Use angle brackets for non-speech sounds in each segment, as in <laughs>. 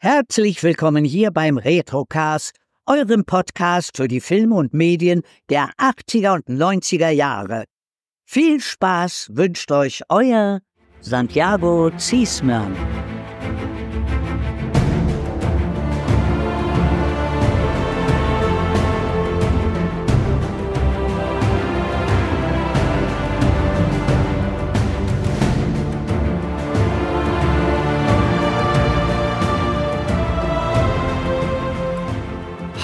Herzlich willkommen hier beim Retrocast, eurem Podcast für die Filme und Medien der 80er und 90er Jahre. Viel Spaß wünscht euch euer Santiago Ziesmann.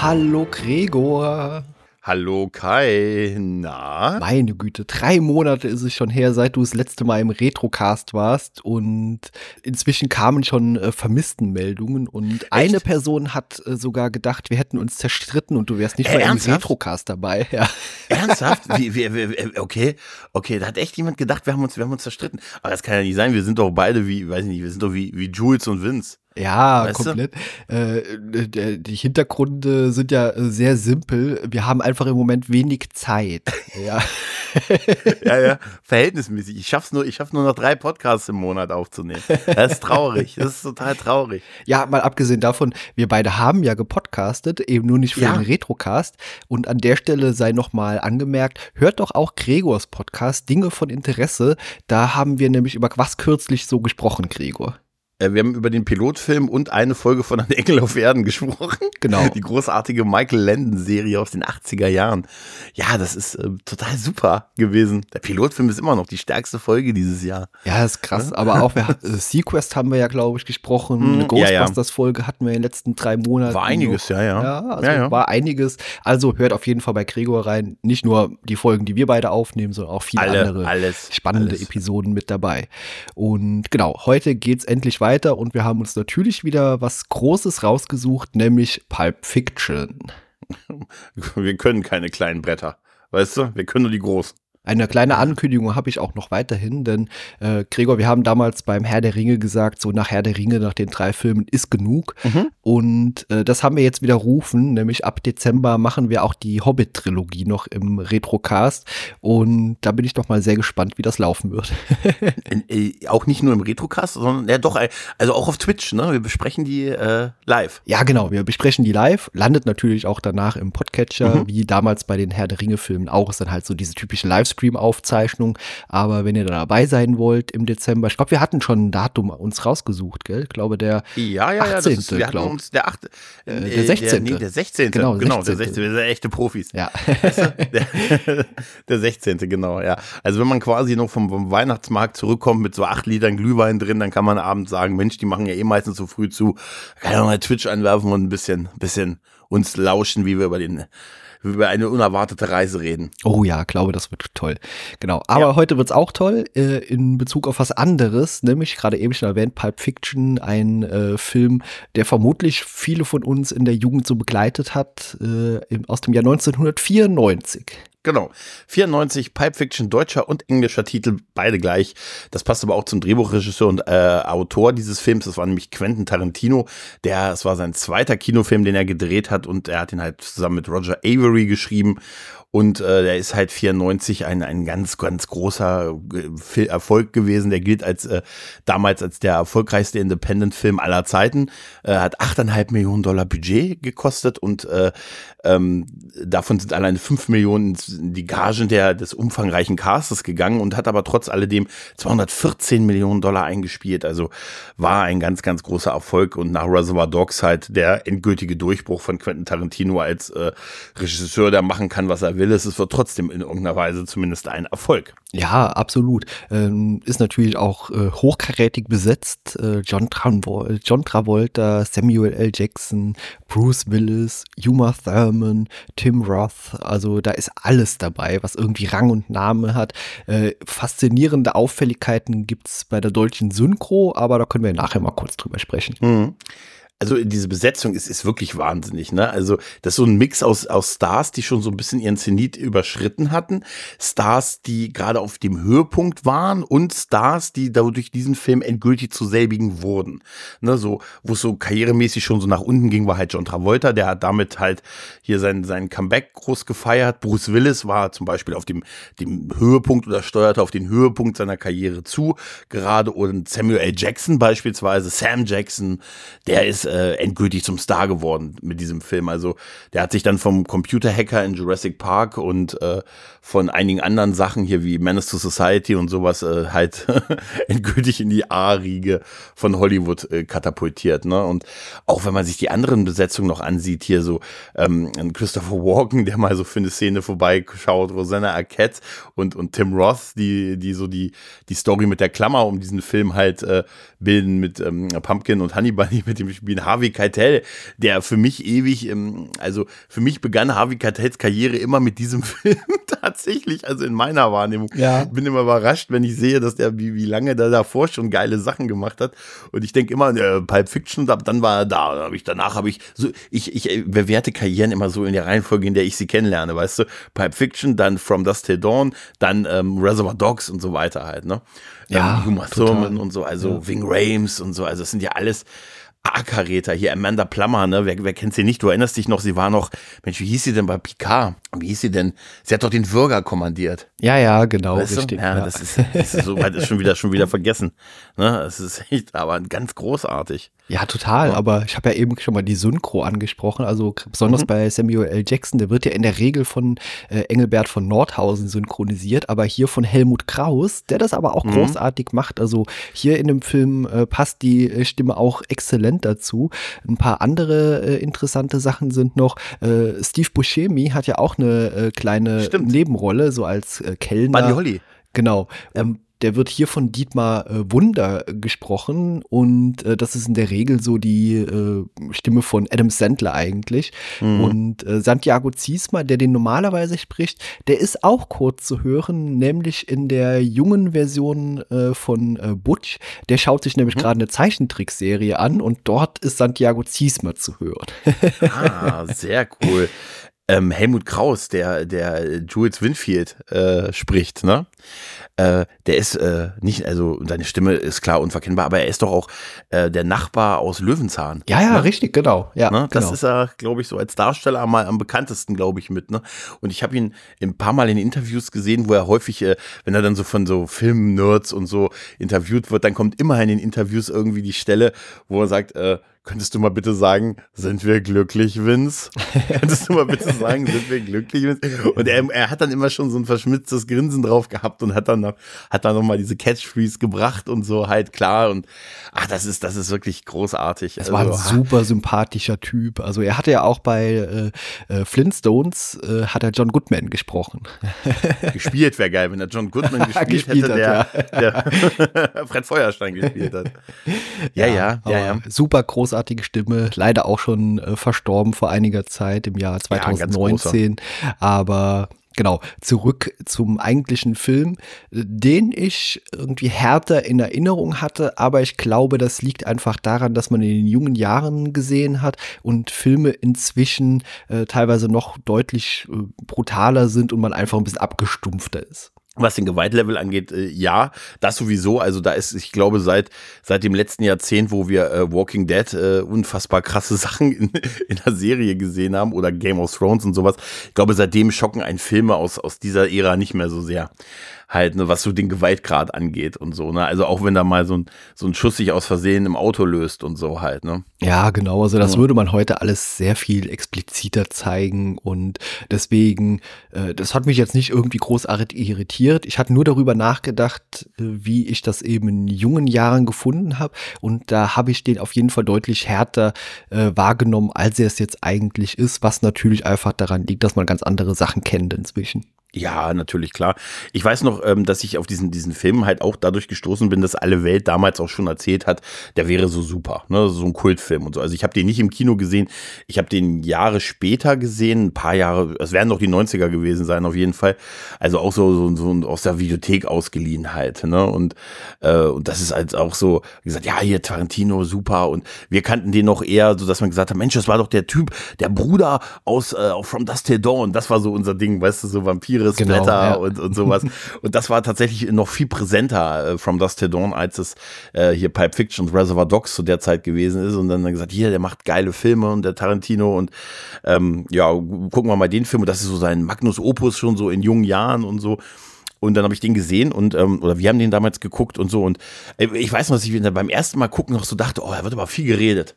Hallo Gregor. Hallo Kai, na? Meine Güte, drei Monate ist es schon her, seit du das letzte Mal im Retrocast warst und inzwischen kamen schon äh, Vermisstenmeldungen und Echt? eine Person hat äh, sogar gedacht, wir hätten uns zerstritten und du wärst nicht äh, mal im Retrocast dabei. <laughs> Ja. Ernsthaft? wie, wie, wie, okay, okay, da hat echt jemand gedacht, wir haben uns, wir haben uns zerstritten. Aber das kann ja nicht sein, wir sind doch beide wie, weiß ich nicht, wir sind doch wie, wie Jules und Vince. Ja, weißt komplett. Äh, die Hintergründe sind ja sehr simpel. Wir haben einfach im Moment wenig Zeit. <laughs> Ja, ja, ja, verhältnismäßig. Ich schaff's nur, ich schaff's nur noch drei Podcasts im Monat aufzunehmen. Das ist traurig. Das ist total traurig. Ja, mal abgesehen davon, wir beide haben ja gepodcastet, eben nur nicht für ja. den Retrocast. Und an der Stelle sei nochmal angemerkt, hört doch auch Gregors Podcast, Dinge von Interesse. Da haben wir nämlich über was kürzlich so gesprochen, Gregor. Äh, wir haben über den Pilotfilm und eine Folge von Ein Engel auf Erden gesprochen. Genau. Die großartige Michael Landon-Serie aus den 80er Jahren. Ja, das ist äh, total super gewesen. Der Pilotfilm ist immer noch die stärkste Folge dieses Jahr. Ja, das ist krass. Ja? Aber auch wir, <laughs> äh, Sequest haben wir ja, glaube ich, gesprochen. Mhm, Eine Ghostbusters-Folge hatten wir in den letzten drei Monaten. War einiges, noch. ja, ja. Ja, also ja, ja. war einiges. Also hört auf jeden Fall bei Gregor rein. Nicht nur die Folgen, die wir beide aufnehmen, sondern auch viele Alle, andere alles, spannende alles. Episoden mit dabei. Und genau, heute geht es endlich weiter weiter und wir haben uns natürlich wieder was Großes rausgesucht, nämlich Pulp Fiction. Wir können keine kleinen Bretter. Weißt du, wir können nur die großen. Eine kleine Ankündigung habe ich auch noch weiterhin, denn äh, Gregor, wir haben damals beim Herr der Ringe gesagt, so nach Herr der Ringe, nach den drei Filmen ist genug. Mhm. Und äh, das haben wir jetzt wieder rufen, nämlich ab Dezember machen wir auch die Hobbit-Trilogie noch im Retrocast. Und da bin ich doch mal sehr gespannt, wie das laufen wird. <laughs> äh, auch nicht nur im Retrocast, sondern ja doch, äh, also auch auf Twitch, ne? Wir besprechen die äh, live. Ja, genau, wir besprechen die live, landet natürlich auch danach im Podcatcher, mhm. wie damals bei den Herr der Ringe-Filmen auch, ist dann halt so diese typische Livestream Livestream-Aufzeichnung. Aber wenn ihr da dabei sein wollt im Dezember, ich glaube, wir hatten schon ein Datum uns rausgesucht, gell? Ich glaube, der ja, ja, 18. Ja, ist, wir hatten uns der 8. Äh, der 16. Der, nee, der 16. Genau, genau 16. der 16. Wir sind echte Profis. Ja. der, <laughs> der 16. genau, ja. Also wenn man quasi noch vom, vom Weihnachtsmarkt zurückkommt mit so acht Litern Glühwein drin, dann kann man abends sagen, Mensch, die machen ja eh meistens so früh zu. Kann ja mal Twitch anwerfen und ein bisschen, bisschen uns lauschen, wie wir über den über eine unerwartete Reise reden. Oh ja, glaube, das wird toll. Genau. Aber ja. heute es auch toll äh, in Bezug auf was anderes, nämlich gerade eben schon erwähnt, Pulp Fiction, ein äh, Film, der vermutlich viele von uns in der Jugend so begleitet hat, äh, aus dem Jahr 1994. Genau. 94 Pipe Fiction, deutscher und englischer Titel, beide gleich. Das passt aber auch zum Drehbuchregisseur und äh, Autor dieses Films. Das war nämlich Quentin Tarantino. Der, es war sein zweiter Kinofilm, den er gedreht hat und er hat ihn halt zusammen mit Roger Avery geschrieben. Und äh, der ist halt 94 ein, ein ganz, ganz großer äh, Erfolg gewesen. Der gilt als äh, damals als der erfolgreichste Independent-Film aller Zeiten. Äh, hat 8,5 Millionen Dollar Budget gekostet und äh, ähm, davon sind alleine 5 Millionen in die Gagen der, des umfangreichen Castes gegangen und hat aber trotz alledem 214 Millionen Dollar eingespielt. Also war ein ganz, ganz großer Erfolg und nach Reservoir Dogs halt der endgültige Durchbruch von Quentin Tarantino als äh, Regisseur, der machen kann, was er will will, ist es wird trotzdem in irgendeiner Weise zumindest ein Erfolg. Ja, absolut. Ähm, ist natürlich auch äh, hochkarätig besetzt. Äh, John, Travol John Travolta, Samuel L. Jackson, Bruce Willis, Uma Thurman, Tim Roth. Also da ist alles dabei, was irgendwie Rang und Name hat. Äh, faszinierende Auffälligkeiten gibt es bei der deutschen Synchro, aber da können wir nachher mal kurz drüber sprechen. Mhm also diese Besetzung ist, ist wirklich wahnsinnig, ne? Also, das ist so ein Mix aus, aus Stars, die schon so ein bisschen ihren Zenit überschritten hatten, Stars, die gerade auf dem Höhepunkt waren und Stars, die dadurch diesen Film endgültig zu selbigen wurden. Ne, so, wo es so karrieremäßig schon so nach unten ging, war halt John Travolta, der hat damit halt hier sein, sein Comeback groß gefeiert. Bruce Willis war zum Beispiel auf dem, dem Höhepunkt oder steuerte auf den Höhepunkt seiner Karriere zu, gerade und Samuel L. Jackson beispielsweise, Sam Jackson, der ist äh, endgültig zum Star geworden mit diesem Film. Also der hat sich dann vom Computerhacker in Jurassic Park und äh, von einigen anderen Sachen hier wie Menace to Society und sowas äh, halt <laughs> endgültig in die A-Riege von Hollywood äh, katapultiert. Ne? Und auch wenn man sich die anderen Besetzungen noch ansieht, hier so ähm, Christopher Walken, der mal so für eine Szene vorbeischaut, Rosanna Arquette und, und Tim Roth, die, die so die, die Story mit der Klammer um diesen Film halt äh, bilden mit ähm, Pumpkin und Honey Bunny mit dem Spiel Harvey Keitel, der für mich ewig, ähm, also für mich begann Harvey Keitels Karriere immer mit diesem <laughs> Film tatsächlich, also in meiner Wahrnehmung. Ja. Bin immer überrascht, wenn ich sehe, dass der, wie, wie lange der davor schon geile Sachen gemacht hat. Und ich denke immer, äh, Pulp Fiction, dann war er da. Hab ich, danach habe ich so, ich, ich bewerte Karrieren immer so in der Reihenfolge, in der ich sie kennenlerne, weißt du? Pulp Fiction, dann From Dust Till Dawn, dann ähm, Reservoir Dogs und so weiter halt, ne? Ja, ähm, Uma Thurman und so, also ja. Wing Rames und so, also das sind ja alles A-Karäter, hier Amanda Plummer, ne? Wer, wer kennt sie nicht? Du erinnerst dich noch, sie war noch, Mensch, wie hieß sie denn bei Picard? Wie hieß sie denn? Sie hat doch den Würger kommandiert. Ja, ja, genau, weißt richtig. Ja, ja, das ist, das ist so weit ist schon wieder, schon wieder vergessen. Ne? Das ist echt, aber ganz großartig. Ja, total. Ja. Aber ich habe ja eben schon mal die Synchro angesprochen. Also besonders mhm. bei Samuel L. Jackson, der wird ja in der Regel von äh, Engelbert von Nordhausen synchronisiert, aber hier von Helmut Kraus, der das aber auch mhm. großartig macht. Also hier in dem Film äh, passt die äh, Stimme auch exzellent dazu. Ein paar andere äh, interessante Sachen sind noch. Äh, Steve Buscemi hat ja auch eine äh, kleine Stimmt. Nebenrolle, so als Kellner. Buddy Holly. Genau. Ähm, der wird hier von Dietmar äh, Wunder gesprochen und äh, das ist in der Regel so die äh, Stimme von Adam Sandler eigentlich. Mhm. Und äh, Santiago Ziesma, der den normalerweise spricht, der ist auch kurz zu hören, nämlich in der jungen Version äh, von äh, Butch. Der schaut sich nämlich mhm. gerade eine Zeichentrickserie an und dort ist Santiago Ziesma zu hören. ah, sehr cool. <laughs> Ähm, Helmut Kraus, der, der Jules Winfield äh, spricht, ne? Äh, der ist äh, nicht, also seine Stimme ist klar unverkennbar, aber er ist doch auch äh, der Nachbar aus Löwenzahn. Ja, ja, ne? richtig, genau. Ja, ne? Das genau. ist er, glaube ich, so als Darsteller mal am bekanntesten, glaube ich, mit. Ne? Und ich habe ihn ein paar Mal in Interviews gesehen, wo er häufig, äh, wenn er dann so von so Film-Nerds und so interviewt wird, dann kommt immer in den Interviews irgendwie die Stelle, wo er sagt, äh, Könntest du mal bitte sagen, sind wir glücklich, Vince? <laughs> Könntest du mal bitte sagen, sind wir glücklich, Vince? Und er, er hat dann immer schon so ein verschmitztes Grinsen drauf gehabt und hat dann noch, hat dann noch mal diese Catchphrase gebracht und so halt klar und ach, das ist, das ist wirklich großartig. Es also, war ein also, super sympathischer Typ. Also er hatte ja auch bei äh, äh, Flintstones äh, hat er John Goodman gesprochen. <laughs> Gespielt wäre geil, wenn er John Goodman gespielt, <laughs> gespielt hätte, hat, der, ja. der Fred Feuerstein gespielt hat. Ja, ja, ja, ja. Super großartig großartige Stimme, leider auch schon äh, verstorben vor einiger Zeit im Jahr 2019. Ja, aber genau, zurück zum eigentlichen Film, den ich irgendwie härter in Erinnerung hatte, aber ich glaube, das liegt einfach daran, dass man in den jungen Jahren gesehen hat und Filme inzwischen äh, teilweise noch deutlich äh, brutaler sind und man einfach ein bisschen abgestumpfter ist. Was den Gewaltlevel angeht, äh, ja, das sowieso. Also da ist, ich glaube, seit seit dem letzten Jahrzehnt, wo wir äh, Walking Dead äh, unfassbar krasse <laughs> Sachen in, in der Serie gesehen haben oder Game of Thrones und sowas, ich glaube, seitdem schocken ein Filme aus aus dieser Ära nicht mehr so sehr halt, ne, was so den Gewaltgrad angeht und so, ne? Also auch wenn da mal so ein, so ein Schuss sich aus Versehen im Auto löst und so halt, ne? Ja, genau. Also das ja. würde man heute alles sehr viel expliziter zeigen und deswegen, äh, das hat mich jetzt nicht irgendwie großartig irritiert. Ich hatte nur darüber nachgedacht, äh, wie ich das eben in jungen Jahren gefunden habe und da habe ich den auf jeden Fall deutlich härter äh, wahrgenommen, als er es jetzt eigentlich ist, was natürlich einfach daran liegt, dass man ganz andere Sachen kennt inzwischen. Ja, natürlich, klar. Ich weiß noch, ähm, dass ich auf diesen, diesen Film halt auch dadurch gestoßen bin, dass alle Welt damals auch schon erzählt hat, der wäre so super, ne? so ein Kultfilm und so. Also ich habe den nicht im Kino gesehen, ich habe den Jahre später gesehen, ein paar Jahre, es werden doch die 90er gewesen sein auf jeden Fall. Also auch so, so, so aus der Videothek ausgeliehen halt. Ne? Und, äh, und das ist halt auch so, gesagt, ja, hier Tarantino, super. Und wir kannten den noch eher, so dass man gesagt hat, Mensch, das war doch der Typ, der Bruder aus äh, From Dust Till Dawn. Das war so unser Ding, weißt du, so Vampire Splatter genau, ja. und, und sowas. <laughs> und das war tatsächlich noch viel präsenter äh, From Dust to Dawn, als es äh, hier Pipe Fiction und Reservoir Dogs zu der Zeit gewesen ist. Und dann, dann gesagt, hier, der macht geile Filme und der Tarantino und ähm, ja, gucken wir mal den Film. Und das ist so sein Magnus Opus schon so in jungen Jahren und so. Und dann habe ich den gesehen und, ähm, oder wir haben den damals geguckt und so. Und äh, ich weiß noch, dass ich beim ersten Mal gucken noch so dachte, oh, er wird aber viel geredet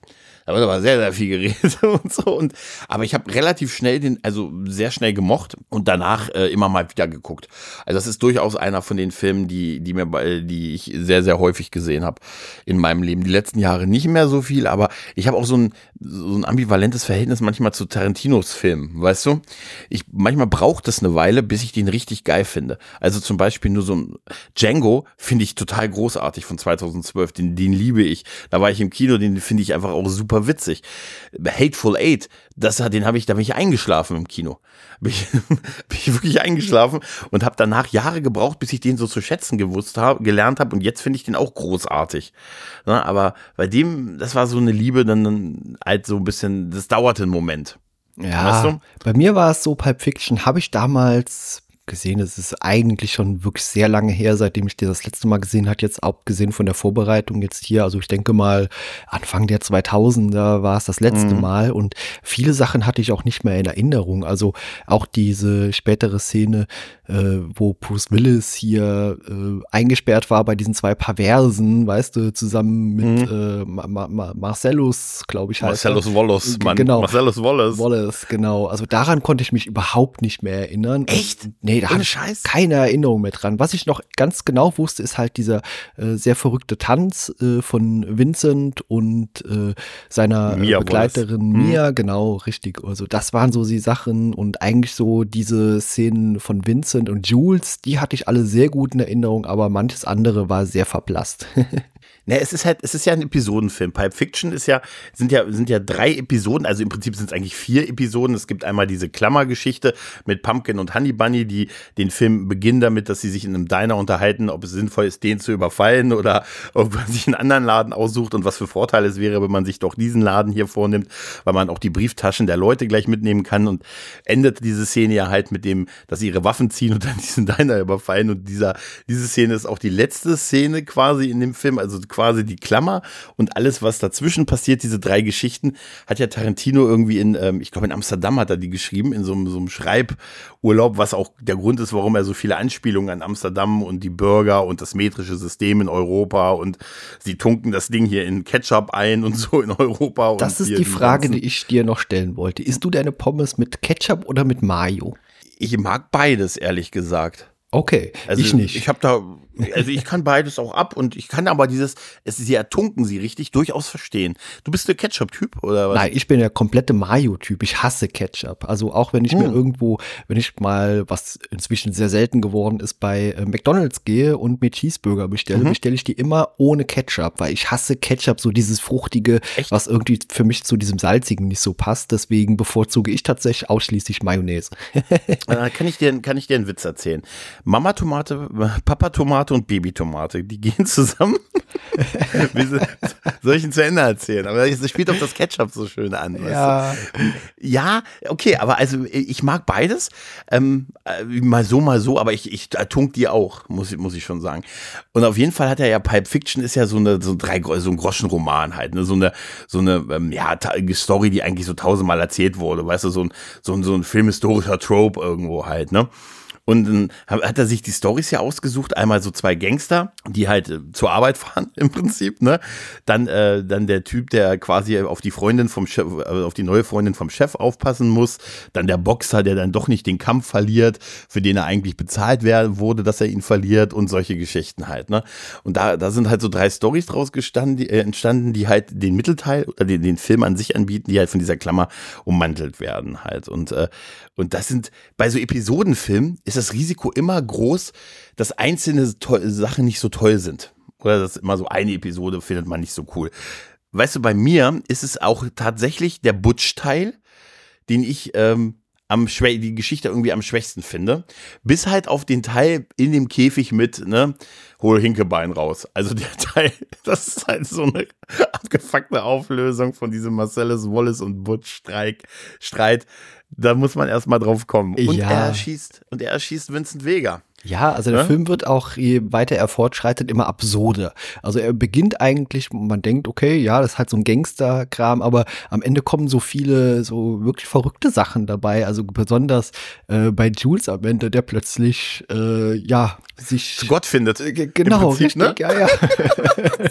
Da wird aber sehr, sehr viel geredet <laughs> und so. Und, aber ich habe relativ schnell den, also sehr schnell gemocht und danach äh, immer mal wieder geguckt. Also das ist durchaus einer von den Filmen, die, die mir, die ich sehr, sehr häufig gesehen habe in meinem Leben. Die letzten Jahre nicht mehr so viel, aber ich habe auch so ein, so ein ambivalentes Verhältnis manchmal zu Tarantinos Filmen, weißt du? Ich, manchmal braucht es eine Weile, bis ich den richtig geil finde. Also zum Beispiel nur so ein Django finde ich total großartig von 2012, den, den liebe ich. Da war ich im Kino, den finde ich einfach auch super witzig. Hateful Eight, das, den habe ich, da bin ich eingeschlafen im Kino. <laughs> Bin ich, bin ich wirklich eingeschlafen und habe danach Jahre gebraucht, bis ich den so zu schätzen gewusst habe, gelernt habe und jetzt finde ich den auch großartig. Ja, aber bei dem, das war so eine Liebe, dann, dann halt so ein bisschen, das dauerte einen Moment. Ja, weißt du? bei mir war es so, Pulp Fiction habe ich damals gesehen. Es ist eigentlich schon wirklich sehr lange her, seitdem ich dir das letzte Mal gesehen habe. Jetzt abgesehen von der Vorbereitung jetzt hier. Also ich denke mal, Anfang der 2000er war es das letzte mhm. Mal. Und viele Sachen hatte ich auch nicht mehr in Erinnerung. Also auch diese spätere Szene, äh, wo Bruce Willis hier äh, eingesperrt war bei diesen zwei Perversen, weißt du, zusammen mit mhm. äh, Ma Ma Marcellus, glaube ich. Marcellus Wallace, Mann. Genau. Marcellus Wallace. Wallace, genau. Also daran konnte ich mich überhaupt nicht mehr erinnern. Echt? Nee, Nee, da habe ich keine Erinnerung mehr dran. Was ich noch ganz genau wusste, ist halt dieser äh, sehr verrückte Tanz äh, von Vincent und äh, seiner Mia Begleiterin hm. Mia, genau, richtig. Also das waren so die Sachen und eigentlich so diese Szenen von Vincent und Jules, die hatte ich alle sehr gut in Erinnerung, aber manches andere war sehr verblasst. <laughs> Ne, es ist halt, es ist ja ein Episodenfilm. Pipe Fiction ist ja, sind ja, sind ja drei Episoden, also im Prinzip sind es eigentlich vier Episoden. Es gibt einmal diese Klammergeschichte mit Pumpkin und Honey Bunny, die den Film beginnen damit, dass sie sich in einem Diner unterhalten, ob es sinnvoll ist, den zu überfallen oder ob man sich einen anderen Laden aussucht und was für Vorteile es wäre, wenn man sich doch diesen Laden hier vornimmt, weil man auch die Brieftaschen der Leute gleich mitnehmen kann und endet diese Szene ja halt mit dem, dass sie ihre Waffen ziehen und dann diesen Diner überfallen und dieser, diese Szene ist auch die letzte Szene quasi in dem Film, also quasi die Klammer und alles, was dazwischen passiert, diese drei Geschichten, hat ja Tarantino irgendwie in, ähm, ich glaube in Amsterdam hat er die geschrieben, in so, so einem Schreiburlaub, was auch der Grund ist, warum er so viele Anspielungen an Amsterdam und die Bürger und das metrische System in Europa und sie tunken das Ding hier in Ketchup ein und so in Europa. Das ist die Frage, die ich dir noch stellen wollte. Isst du deine Pommes mit Ketchup oder mit Mayo? Ich mag beides, ehrlich gesagt. Okay, also ich nicht. Ich habe da also ich kann beides auch ab und ich kann aber dieses, es sie ertunken sie richtig, durchaus verstehen. Du bist der Ketchup-Typ oder was? Nein, ich bin der komplette Mayo-Typ. Ich hasse Ketchup. Also auch wenn ich hm. mir irgendwo, wenn ich mal, was inzwischen sehr selten geworden ist, bei äh, McDonalds gehe und mir Cheeseburger bestelle, mhm. bestelle ich die immer ohne Ketchup, weil ich hasse Ketchup, so dieses fruchtige, Echt? was irgendwie für mich zu diesem salzigen nicht so passt. Deswegen bevorzuge ich tatsächlich ausschließlich Mayonnaise. <laughs> äh, kann ich dir, kann ich dir einen Witz erzählen? Mama Tomate, Papa Tomate Tomate und Babytomate, die <laughs> gehen zusammen. <laughs> Soll ich ihn zu Ende erzählen? Aber es spielt doch das Ketchup so schön an. Ja. ja, okay, aber also ich mag beides. Ähm, äh, mal so, mal so, aber ich, ich tunk die auch, muss, muss ich schon sagen. Und auf jeden Fall hat er ja Pipe Fiction ist ja so eine so drei so ein Groschenroman halt, ne? so eine so eine ähm, ja Story, die eigentlich so tausendmal erzählt wurde, weißt du, so ein so ein, so ein filmhistorischer Trope irgendwo halt, ne? Und dann hat er sich die Stories ja ausgesucht. Einmal so zwei Gangster, die halt äh, zur Arbeit <laughs> fahren im Prinzip. Ne? Dann, äh, dann der Typ, der quasi auf die Freundin vom Chef, äh, auf die neue Freundin vom Chef aufpassen muss. Dann der Boxer, der dann doch nicht den Kampf verliert, für den er eigentlich bezahlt werden, wurde, dass er ihn verliert und solche Geschichten halt. Ne? Und da, da sind halt so drei Stories draus gestanden, die, äh, entstanden, die halt den Mittelteil oder den, den Film an sich anbieten, die halt von dieser Klammer ummantelt werden halt. Und, äh, und das sind bei so Episodenfilmen ist das Risiko immer groß, dass einzelne Sachen nicht so toll sind. Oder dass immer so eine Episode findet man nicht so cool. Weißt du, bei mir ist es auch tatsächlich der Butch-Teil, den ich ähm, am die Geschichte irgendwie am schwächsten finde. Bis halt auf den Teil in dem Käfig mit, ne, hol Hinkebein raus. Also der <laughs> Teil, das ist halt so eine abgefuckte Auflösung von diesem Marcellus Wallace und Butch Streik, Streit. Da muss man erstmal drauf kommen. Und ja. er schießt, und er schießt Vincent Vega. Ja, also der ja? Film wird auch, je weiter er fortschreitet, immer absurder. Also er beginnt eigentlich, man denkt, okay, ja, das ist halt so ein Gangsterkram, aber am Ende kommen so viele, so wirklich verrückte Sachen dabei. Also besonders äh, bei Jules am Ende, der plötzlich, äh, ja, sich. Zu Gott findet. Äh, genau, Prinzip, ne? richtig, ne? ja, ja. <laughs>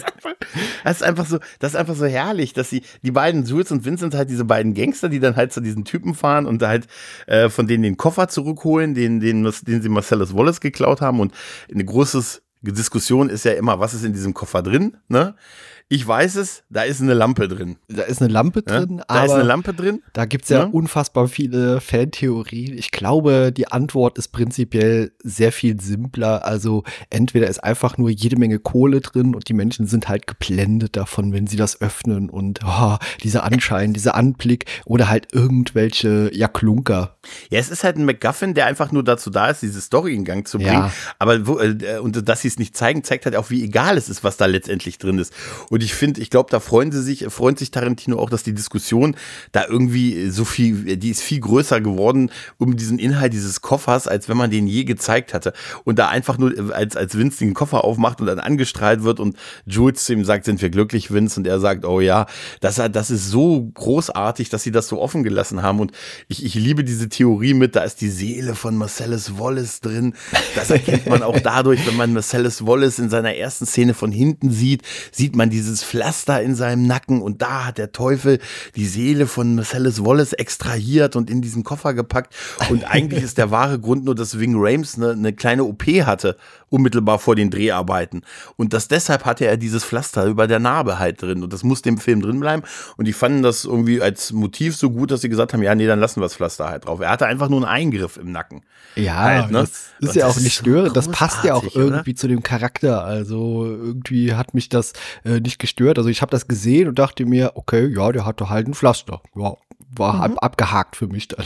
das ist einfach so, das ist einfach so herrlich, dass sie, die beiden, Jules und Vincent, halt diese beiden Gangster, die dann halt zu diesen Typen fahren und halt äh, von denen den Koffer zurückholen, den, den, den sie Marcellus Wallace geklaut haben. Und eine große Diskussion ist ja immer, was ist in diesem Koffer drin, ne? Ich weiß es, da ist eine Lampe drin. Da ist eine Lampe drin, ja, da ist eine Lampe drin. Da gibt es ja, ja, unfassbar viele Fantheorien. Ich glaube, die Antwort ist prinzipiell sehr viel simpler. Also entweder ist einfach nur jede Menge Kohle drin und die Menschen sind halt geblendet davon, wenn sie das öffnen und oh, dieser Anschein, dieser Anblick oder halt irgendwelche ja Klunker. Ja, es ist halt ein MacGuffin, der einfach nur dazu da ist, diese Story in Gang zu bringen. Ja. Aber wo, äh, und dass sie es nicht zeigen, zeigt halt auch, wie egal es ist, was da letztendlich drin ist. Und ich finde, ich glaube, da freuen sie sich, freut sich Tarantino auch, dass die Diskussion da irgendwie so viel, die ist viel größer geworden um diesen Inhalt dieses Koffers, als wenn man den je gezeigt hatte. Und da einfach nur, als, als Vince den Koffer aufmacht und dann angestrahlt wird und Jules zu ihm sagt, sind wir glücklich, Vince? Und er sagt, oh ja, das, das ist so großartig, dass sie das so offen gelassen haben. Und ich, ich liebe diese Theorie mit, da ist die Seele von Marcellus Wallace drin. Das erkennt man auch dadurch, wenn man Marcellus Wallace in seiner ersten Szene von hinten sieht, sieht man dieses dieses Pflaster in seinem Nacken und da hat der Teufel die Seele von Marcellus Wallace extrahiert und in diesen Koffer gepackt. Und <laughs> eigentlich ist der wahre Grund nur, dass Wing Rames eine, eine kleine OP hatte, unmittelbar vor den Dreharbeiten. Und dass deshalb hatte er dieses Pflaster über der Narbe halt drin. Und das musste im Film drin bleiben. Und die fanden das irgendwie als Motiv so gut, dass sie gesagt haben, ja, nee, dann lassen wir das Pflaster halt drauf. Er hatte einfach nur einen Eingriff im Nacken. Ja, halt, ne? das ist und ja das auch nicht störend. So das passt ja auch irgendwie oder? zu dem Charakter. Also irgendwie hat mich das äh, nicht gestört. Also ich habe das gesehen und dachte mir, okay, ja, der hatte halt ein Pflaster. Ja, war mhm. ab, abgehakt für mich dann.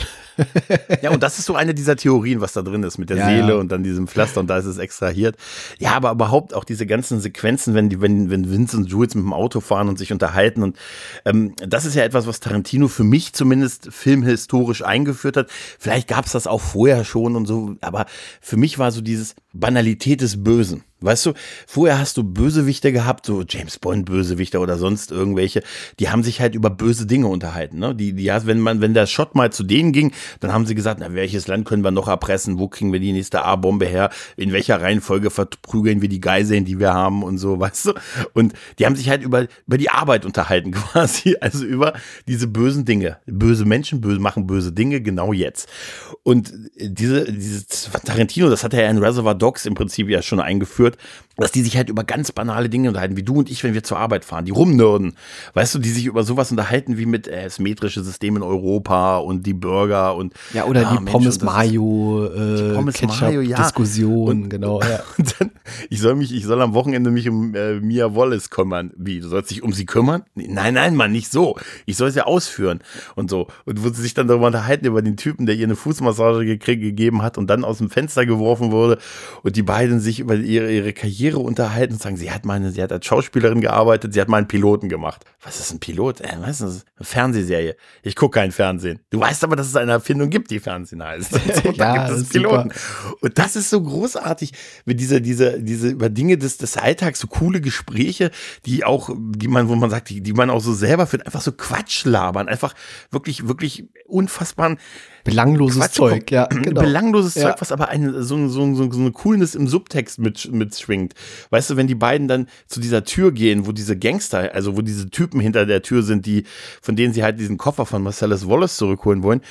ja, und das ist so eine dieser Theorien, was da drin ist mit der ja, Seele ja. und dann diesem Pflaster und da ist es extrahiert. Ja, aber überhaupt auch diese ganzen Sequenzen, wenn die, wenn, wenn Vince und Jules mit dem Auto fahren und sich unterhalten und ähm, das ist ja etwas, was Tarantino für mich zumindest filmhistorisch eingeführt hat. Vielleicht gab es das auch vorher schon und so, aber für mich war so dieses Banalität des Bösen. Weißt du, vorher hast du Bösewichte gehabt, so James Bond Bösewichte oder sonst irgendwelche, die haben sich halt über böse Dinge unterhalten, ne? Die, die, wenn man, wenn der Shot mal zu denen ging, dann haben sie gesagt, na, welches Land können wir noch erpressen? Wo kriegen wir die nächste A-Bombe her? In welcher Reihenfolge verprügeln wir die Geiseln, die wir haben und so, <laughs> weißt du? Und die haben sich halt über, über die Arbeit unterhalten <laughs> quasi, also über diese bösen Dinge. Böse Menschen böse, machen böse Dinge genau jetzt. Und diese, dieses Tarantino, das hat er ja in Reservoir Dogs im Prinzip ja schon eingeführt, wird, dass die sich halt über ganz banale Dinge unterhalten, wie du und ich, wenn wir zur Arbeit fahren, die rumnörden. Weißt du, die sich über sowas unterhalten wie mit äh, das metrische System in Europa und die Burger und ja oder ah, die Pommes Mayo äh, Pommes Mayo ja. Diskussion, genau. <laughs> Ja. Und dann, ich soll mich, ich soll am Wochenende mich um äh, Mia Wallace kümmern. Wie, du sollst dich um sie kümmern? Nein, nein, Mann, nicht so. Ich soll sie ausführen und so. Und wo sie sich dann darüber unterhalten über den Typen, der ihr eine Fußmassage gegeben hat und dann aus dem Fenster geworfen wurde und die beiden sich über ihre, ihre Karriere unterhalten und sagen, sie hat meine, sie hat als Schauspielerin gearbeitet, sie hat mal einen Piloten gemacht. Was ist ein Pilot? Äh, weißt du, eine Fernsehserie. Ich gucke kein Fernsehen. Du weißt aber, dass es eine Erfindung gibt, die Fernsehen heißt. <laughs> Und ja, da gibt es Piloten. Super. Und das ist so großartig, mit dieser, diese, diese über Dinge des, des Alltags, so coole Gespräche, die auch, die man, wo man sagt, die, die man auch so selber führt, einfach so Quatsch labern, einfach wirklich, wirklich unfassbaren Belangloses Quatsch, Zeug, ja. Genau. Belangloses ja. Zeug, was aber eine, so, so, so, so eine Coolness im Subtext mit, mitschwingt. Weißt du, wenn die beiden dann zu dieser Tür gehen, wo diese Gangster, also wo diese Typen hinter der Tür sind, die, von denen sie halt diesen Koffer von Marcellus Wallace zurückholen wollen,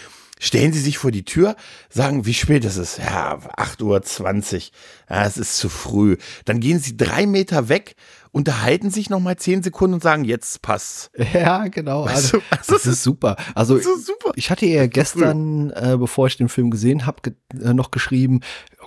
stellen sie sich vor die Tür, sagen, wie spät ist es? Ja, 8.20 Uhr. Ja, es ist zu früh. Dann gehen sie drei Meter weg unterhalten sich noch mal zehn Sekunden und sagen, jetzt passt's. Ja, genau. Also, also, das ist super. Also, ist super. ich hatte ja gestern, äh, bevor ich den Film gesehen habe, ge äh, noch geschrieben,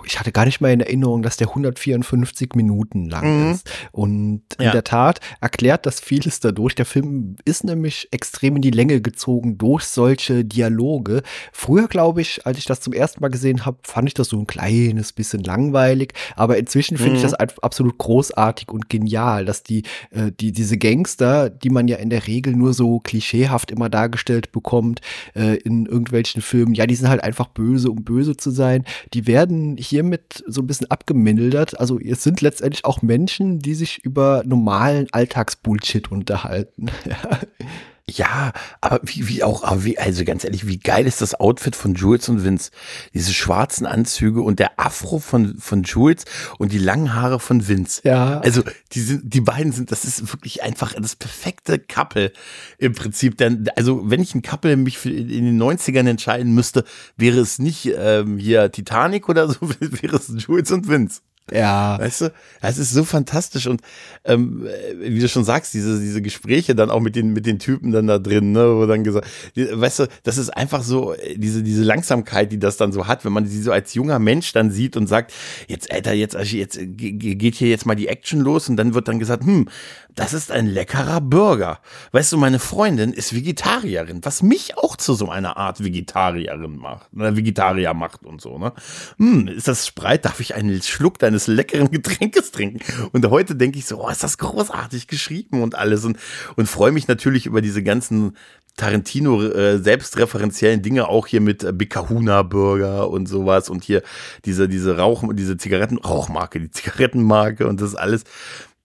ich hatte gar nicht mehr in Erinnerung, dass der 154 Minuten lang mhm. ist. Und in der Tat erklärt das vieles dadurch. Der Film ist nämlich extrem in die Länge gezogen durch solche Dialoge. Früher, glaube ich, als ich das zum ersten Mal gesehen habe, fand ich das so ein kleines bisschen langweilig. Aber inzwischen finde mhm. ich das absolut großartig und genial, dass die, äh, die, diese Gangster, die man ja in der Regel nur so klischeehaft immer dargestellt bekommt, äh, in irgendwelchen Filmen, ja, die sind halt einfach böse, um böse zu sein. Die werden hier hiermit so ein bisschen abgemildert. Also es sind letztendlich auch Menschen, die sich über normalen Alltagsbullshit unterhalten. <laughs> Ja, aber wie, wie auch, aber wie, also ganz ehrlich, wie geil ist das Outfit von Jules und Vince? Diese schwarzen Anzüge und der Afro von, von Jules und die langen Haare von Vince. Ja. Also, die sind, die beiden sind, das ist wirklich einfach das perfekte Couple im Prinzip. Denn, also, wenn ich ein Couple mich für in den 90ern entscheiden müsste, wäre es nicht ähm, hier Titanic oder so, <laughs> wäre es Jules und Vince. Ja. Weißt du, es ist so fantastisch und ähm, wie du schon sagst, diese, diese Gespräche dann auch mit den, mit den Typen dann da drin, ne, wo dann gesagt, weißt du, das ist einfach so, äh, diese, diese Langsamkeit, die das dann so hat, wenn man sie so als junger Mensch dann sieht und sagt, jetzt, Alter, jetzt, jetzt geht hier jetzt mal die Action los und dann wird dann gesagt, hm, das ist ein leckerer Burger. Weißt du, meine Freundin ist Vegetarierin, was mich auch zu so einer Art Vegetarierin macht, oder Vegetarier macht und so, ne? Hm, ist das Spreit? Darf ich einen Schluck deines leckeren Getränkes trinken? Und heute denke ich so, oh, ist das großartig geschrieben und alles und, und freue mich natürlich über diese ganzen Tarantino äh, selbstreferenziellen Dinge auch hier mit äh, Big Kahuna Burger und sowas und hier diese diese Rauch diese Zigaretten Rauchmarke, die Zigarettenmarke und das alles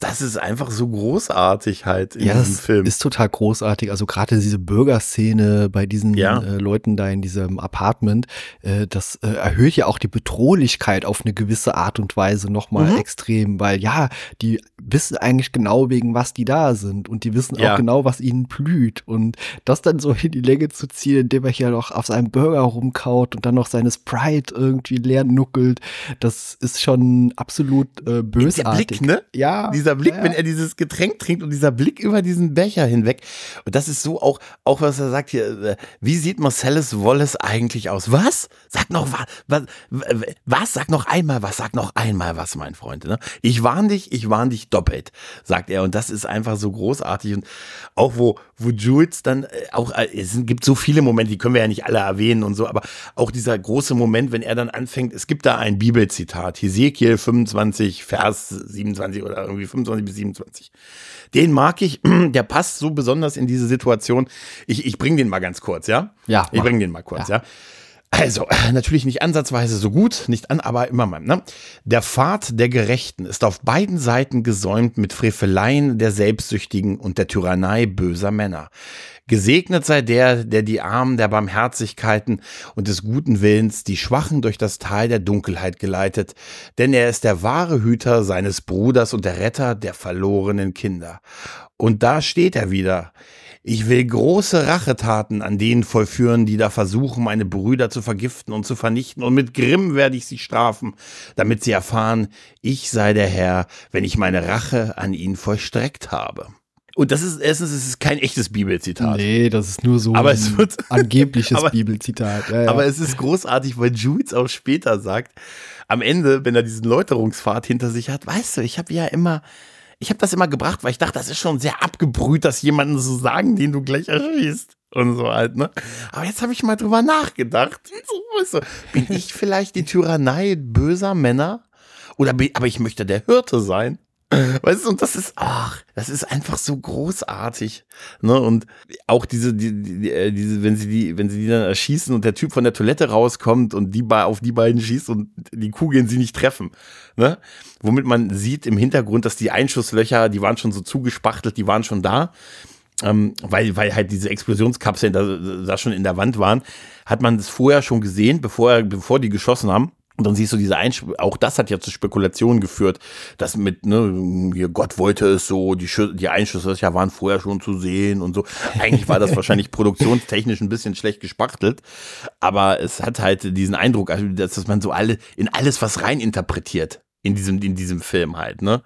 das ist einfach so großartig halt in ja, diesem Film. Ist total großartig. Also gerade diese Bürgerszene bei diesen ja. äh, Leuten da in diesem Apartment, äh, das äh, erhöht ja auch die Bedrohlichkeit auf eine gewisse Art und Weise nochmal mhm. extrem, weil ja, die wissen eigentlich genau, wegen was die da sind und die wissen ja. auch genau, was ihnen blüht. Und das dann so in die Länge zu ziehen, indem er hier noch auf seinem Burger rumkaut und dann noch seine Sprite irgendwie leer nuckelt, das ist schon absolut äh, bösartig. Der Blick, ne? Ja. Dieser dieser Blick, ja, wenn er dieses Getränk trinkt und dieser Blick über diesen Becher hinweg. Und das ist so auch, auch was er sagt hier, äh, wie sieht Marcellus Wallace eigentlich aus? Was? Sag noch was, was, was? Sag noch einmal was, sag noch einmal was, mein Freund. Ne? Ich warn dich, ich warn dich doppelt, sagt er. Und das ist einfach so großartig. Und auch wo, wo Jules dann äh, auch, äh, es gibt so viele Momente, die können wir ja nicht alle erwähnen und so, aber auch dieser große Moment, wenn er dann anfängt, es gibt da ein Bibelzitat, Hesekiel 25, Vers 27 oder irgendwie 25 25 bis 27. Den mag ich, <clears throat> der passt so besonders in diese Situation. Ich, ich bringe den mal ganz kurz, ja? Ja. Ich bringe den mal kurz, ja. ja? Also, <clears throat> natürlich nicht ansatzweise so gut, nicht an, aber immer mal. Ne? Der Pfad der Gerechten ist auf beiden Seiten gesäumt mit Freveleien der Selbstsüchtigen und der Tyrannei böser Männer. Gesegnet sei der, der die Armen der Barmherzigkeiten und des guten Willens die Schwachen durch das Tal der Dunkelheit geleitet, denn er ist der wahre Hüter seines Bruders und der Retter der verlorenen Kinder. Und da steht er wieder. Ich will große Rachetaten an denen vollführen, die da versuchen, meine Brüder zu vergiften und zu vernichten, und mit Grimm werde ich sie strafen, damit sie erfahren, ich sei der Herr, wenn ich meine Rache an ihnen vollstreckt habe. Und das ist erstens, es ist kein echtes Bibelzitat. Nee, das ist nur so aber ein wird, <laughs> angebliches aber, Bibelzitat. Ja, ja. Aber es ist großartig, weil Jules auch später sagt, am Ende, wenn er diesen Läuterungspfad hinter sich hat, weißt du, ich habe ja immer, ich habe das immer gebracht, weil ich dachte, das ist schon sehr abgebrüht, das jemanden zu sagen, den du gleich erschießt. Und so halt, ne? Aber jetzt habe ich mal drüber nachgedacht. So, weißt du, bin ich vielleicht die Tyrannei böser Männer? Oder bin, aber ich möchte der Hirte sein. <clears throat> Weißt du, und das ist, ach, das ist einfach so großartig. Ne? Und auch diese, die, die, äh, diese, wenn sie die, wenn sie die dann erschießen und der Typ von der Toilette rauskommt und die auf die beiden schießt und die Kugeln sie nicht treffen. Ne? Womit man sieht im Hintergrund, dass die Einschusslöcher, die waren schon so zugespachtelt, die waren schon da. Ähm, weil, weil halt diese Explosionskapseln da, da schon in der Wand waren, hat man das vorher schon gesehen, bevor, bevor die geschossen haben. Und dann siehst du diese Einsch auch das hat ja zu Spekulationen geführt, dass mit, ne, hier Gott wollte es so, die, Schü die Einschüsse ja waren vorher schon zu sehen und so. Eigentlich war das <laughs> wahrscheinlich produktionstechnisch ein bisschen schlecht gespachtelt, aber es hat halt diesen Eindruck, also, dass man so alle in alles was rein interpretiert in diesem, in diesem Film halt, ne?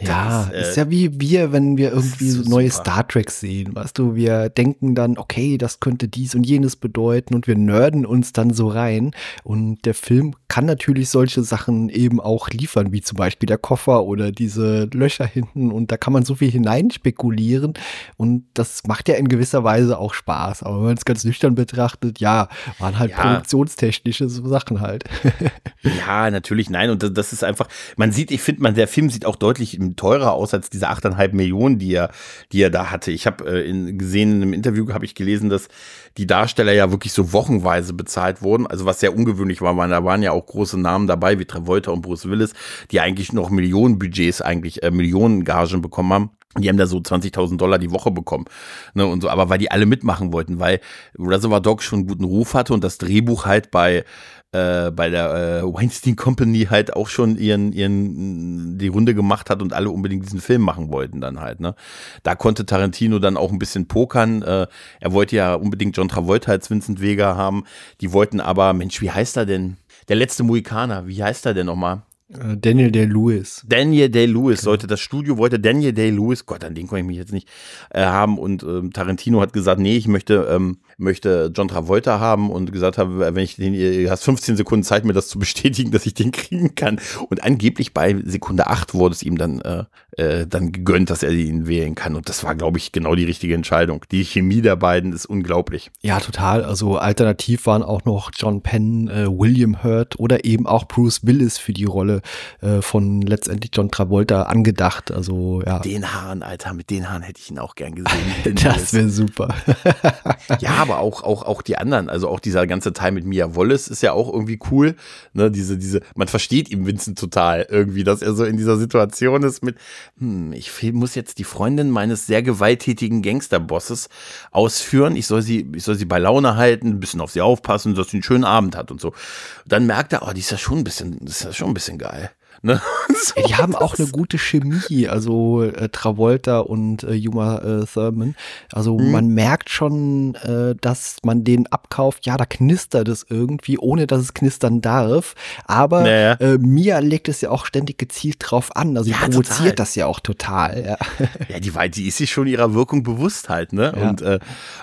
Ja, ist, äh, ist, ja wie wir, wenn wir irgendwie so neue super. Star Trek sehen, weißt du, wir denken dann, okay, das könnte dies und jenes bedeuten und wir nerden uns dann so rein und der Film kann natürlich solche Sachen eben auch liefern, wie zum Beispiel der Koffer oder diese Löcher hinten und da kann man so viel hineinspekulieren und das macht ja in gewisser Weise auch Spaß, aber wenn man es ganz nüchtern betrachtet, ja, waren halt ja. produktionstechnische Sachen halt. <laughs> ja, natürlich, nein und das ist einfach, man sieht, ich finde, man, der Film sieht auch deutlich teurer aus als diese 8,5 Millionen, die er, die er da hatte. Ich habe äh, in, gesehen, in einem Interview habe ich gelesen, dass die Darsteller ja wirklich so wochenweise bezahlt wurden, also was sehr ungewöhnlich war, weil da waren ja auch große Namen dabei, wie Travolta und Bruce Willis, die eigentlich noch Millionenbudgets, eigentlich äh, Millionengagen bekommen haben. Die haben da so 20.000 Dollar die Woche bekommen. Ne, und so, aber weil die alle mitmachen wollten, weil Reservoir Dogs schon einen guten Ruf hatte und das Drehbuch halt bei, äh, bei der äh, Weinstein Company halt auch schon ihren, ihren, die Runde gemacht hat und alle unbedingt diesen Film machen wollten dann halt. Ne? Da konnte Tarantino dann auch ein bisschen pokern. Äh, er wollte ja unbedingt John Travolta als Vincent Vega haben. Die wollten aber, Mensch, wie heißt er denn? Der letzte Mohikaner, wie heißt er denn nochmal? Äh, Daniel Day-Lewis. Daniel Day-Lewis okay. sollte das Studio, wollte Daniel Day-Lewis, Gott, an den konnte ich mich jetzt nicht äh, haben. Und ähm, Tarantino hat gesagt, nee, ich möchte, ähm, möchte John Travolta haben und gesagt habe, wenn ich den, du hast 15 Sekunden Zeit, mir das zu bestätigen, <laughs> dass ich den kriegen kann. Und angeblich bei Sekunde 8 wurde es ihm dann, äh, äh, dann gegönnt, dass er ihn wählen kann. Und das war, glaube ich, genau die richtige Entscheidung. Die Chemie der beiden ist unglaublich. Ja, total. Also alternativ waren auch noch John Penn, äh, William Hurt oder eben auch Bruce Willis für die Rolle äh, von letztendlich John Travolta angedacht. Also ja. Den Haaren, Alter, mit den Haaren hätte ich ihn auch gern gesehen. <laughs> das wäre super. ja, aber auch, auch, auch die anderen, also auch dieser ganze Teil mit Mia Wallace ist ja auch irgendwie cool. Ne, diese, diese, man versteht ihm Vincent total irgendwie, dass er so in dieser Situation ist mit, hm, ich muss jetzt die Freundin meines sehr gewalttätigen Gangsterbosses ausführen. Ich soll sie, ich soll sie bei Laune halten, ein bisschen auf sie aufpassen, dass sie einen schönen Abend hat und so. Dann merkt er, oh, die ist ja schon ein bisschen, das ist ja schon ein bisschen geil. Ne? <laughs> So, die haben auch eine gute Chemie, also äh, Travolta und äh, Juma äh, Thurman. Also mhm. man merkt schon, äh, dass man den abkauft. Ja, da knistert es irgendwie, ohne dass es knistern darf. Aber naja. äh, Mia legt es ja auch ständig gezielt drauf an. Also ja, sie provoziert total. das ja auch total. Ja, <laughs> ja die, die ist sich schon ihrer Wirkung bewusst halt. Ne? Ja. Und äh,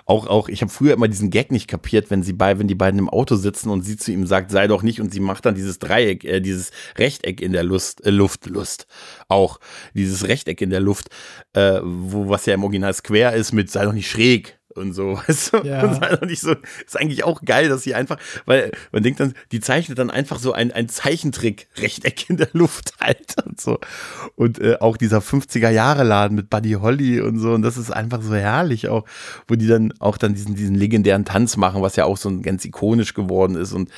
auch, auch, ich habe früher immer diesen Gag nicht kapiert, wenn sie bei, wenn die beiden im Auto sitzen und sie zu ihm sagt, sei doch nicht, und sie macht dann dieses Dreieck, äh, dieses Rechteck in der Lust, äh, Luft, Lust. Auch dieses Rechteck in der Luft, äh, wo was ja im Original Square ist mit sei doch nicht schräg und so, <laughs> weißt du? Ja. Und halt nicht so, ist eigentlich auch geil, dass sie einfach, weil man denkt dann, die zeichnet dann einfach so ein, ein Zeichentrick-Rechteck in der Luft <laughs> halt und so. Und äh, auch dieser 50er-Jahre-Laden mit Buddy Holly und so, und das ist einfach so herrlich auch, wo die dann auch dann diesen, diesen legendären Tanz machen, was ja auch so ein ganz ikonisch geworden ist und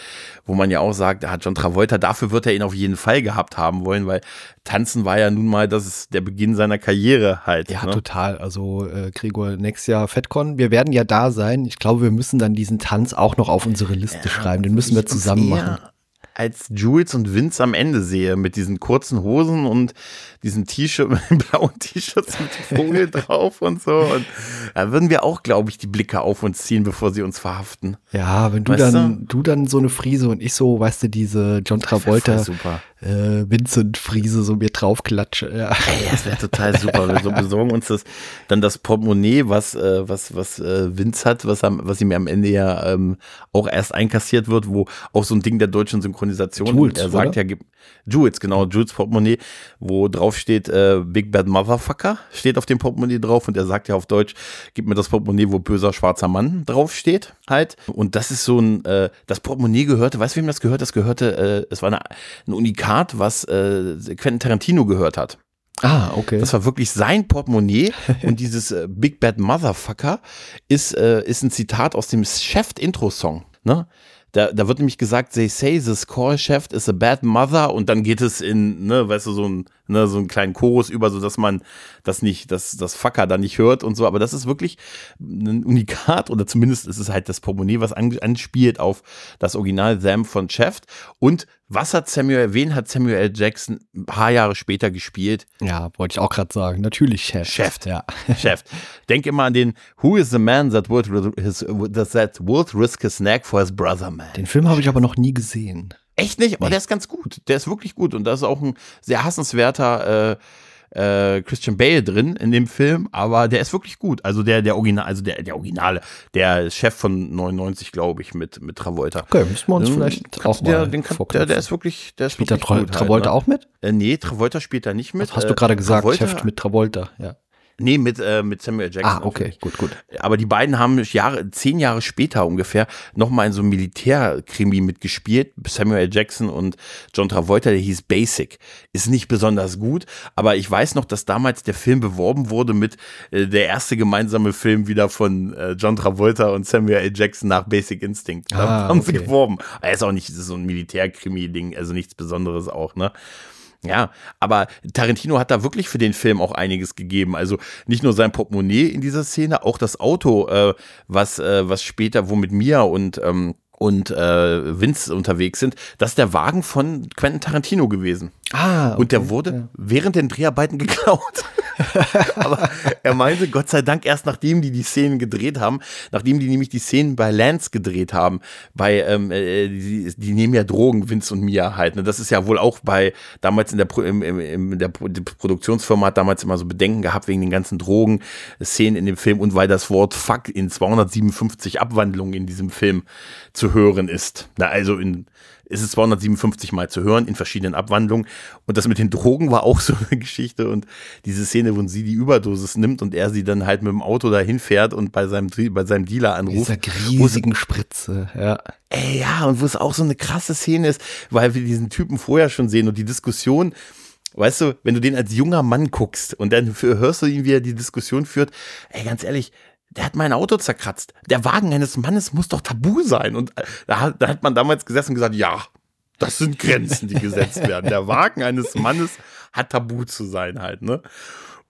wo man ja auch sagt, hat John Travolta, dafür wird er ihn auf jeden Fall gehabt haben wollen, weil Tanzen war ja nun mal, das ist der Beginn seiner Karriere halt. Ja, ne? total. Also äh, Gregor, nächstes Jahr FedCon, wir werden ja da sein. Ich glaube, wir müssen dann diesen Tanz auch noch auf unsere Liste ja, schreiben. Den müssen wir zusammen machen als Jules und Vince am Ende sehe, mit diesen kurzen Hosen und diesen T-Shirt, <laughs> blauen T-Shirts mit Vogel <laughs> drauf und so. Und da würden wir auch, glaube ich, die Blicke auf uns ziehen, bevor sie uns verhaften. Ja, wenn du weißt dann, du? du? dann so eine Frise und ich so, weißt du, diese John Travolta. Äh, Vincent Friese so mir draufklatsche. Ja. Ey, das wäre total super. Wir so <laughs> besorgen uns das dann das Portemonnaie, was äh, was was äh, Vince hat, was am, was ihm am Ende ja ähm, auch erst einkassiert wird, wo auch so ein Ding der deutschen Synchronisation. Jules, er sagt oder? ja, Jules genau, Jules Portemonnaie, wo drauf steht äh, Big Bad Motherfucker steht auf dem Portemonnaie drauf und er sagt ja auf Deutsch, gib mir das Portemonnaie, wo böser schwarzer Mann drauf steht halt. Und das ist so ein, äh, das Portemonnaie gehörte, weißt du wem das gehört? Das gehörte, äh, es war eine, ein Unikat Zitat, was äh, Quentin Tarantino gehört hat. Ah, okay. Das war wirklich sein Portemonnaie <laughs> und dieses äh, Big Bad Motherfucker ist, äh, ist ein Zitat aus dem Chef-Intro-Song. Ne? Da, da wird nämlich gesagt, they say this call chef is a bad mother und dann geht es in, ne, weißt du, so ein, ne, so einen kleinen Chorus über, so dass man das nicht, das, das Fucker da nicht hört und so. Aber das ist wirklich ein Unikat oder zumindest ist es halt das Portemonnaie, was anspielt auf das Original Sam von Chef und was hat Samuel, wen hat Samuel L. Jackson ein paar Jahre später gespielt? Ja, wollte ich auch gerade sagen. Natürlich Chef. Chef, ja. <laughs> Chef. Denk immer an den Who is the man that would, his, that would risk his neck for his brother, man? Den Film habe ich aber noch nie gesehen. Echt nicht? Aber nee. der ist ganz gut. Der ist wirklich gut. Und da ist auch ein sehr hassenswerter äh, äh, Christian Bale drin in dem Film, aber der ist wirklich gut. Also der, der Original, also der, der Originale, der Chef von 99, glaube ich, mit, mit Travolta. Okay, müssen wir uns ähm, vielleicht auch der, mal den kann, der, der ist wirklich, der ist spielt wirklich Tra gut Travolta halt, ne? auch mit? Äh, nee, Travolta spielt da nicht mit. Was hast du gerade gesagt, Travolta, Chef mit Travolta, ja. Nee, mit, äh, mit Samuel Jackson. Ah, okay, gut, gut. Aber die beiden haben Jahre, zehn Jahre später ungefähr nochmal in so einem Militärkrimi mitgespielt. Samuel Jackson und John Travolta, der hieß Basic. Ist nicht besonders gut, aber ich weiß noch, dass damals der Film beworben wurde mit äh, der erste gemeinsame Film wieder von äh, John Travolta und Samuel L. Jackson nach Basic Instinct. Da Ah, haben sie okay. geworben. Er ist auch nicht so ein Militärkrimi-Ding, also nichts Besonderes auch, ne? Ja, aber Tarantino hat da wirklich für den Film auch einiges gegeben. Also nicht nur sein Portemonnaie in dieser Szene, auch das Auto, äh, was, äh, was später, wo mit Mia und, ähm, und äh, Vince unterwegs sind, das ist der Wagen von Quentin Tarantino gewesen. Ah, Und der wurde während den Dreharbeiten <laughs> geklaut. Aber er meinte, Gott sei Dank, erst nachdem die die Szenen gedreht haben, nachdem die nämlich die Szenen bei Lance gedreht haben, bei, ähm, äh, die, die nehmen ja Drogen, Vince und Mia halt. Ne? Das ist ja wohl auch bei, damals in der, Pro, im, im, im, der Pro, Produktionsfirma hat damals immer so Bedenken gehabt wegen den ganzen Drogen-Szenen in dem Film und weil das Wort Fuck in 257 Abwandlungen in diesem Film zu hören ist. Na, also in, ist es 257 Mal zu hören in verschiedenen Abwandlungen. Und das mit den Drogen war auch <laughs> so eine Geschichte. Und diese Szene, wo sie die Überdosis nimmt und er sie dann halt mit dem Auto dahin fährt und bei seinem, bei seinem Dealer anruft. Dieser riesigen Spritze, ja. Ey, ja, und wo es auch so eine krasse Szene ist, weil wir diesen Typen vorher schon sehen und die Diskussion, weißt du, wenn du den als junger Mann guckst und dann hörst du ihn, wie er die Diskussion führt, ey, ganz ehrlich, der hat mein Auto zerkratzt. Der Wagen eines Mannes muss doch tabu sein. Und äh, da hat, da hat man damals gesessen und gesagt, ja, das sind Grenzen, die gesetzt werden. Der Wagen eines Mannes hat tabu zu sein halt, ne?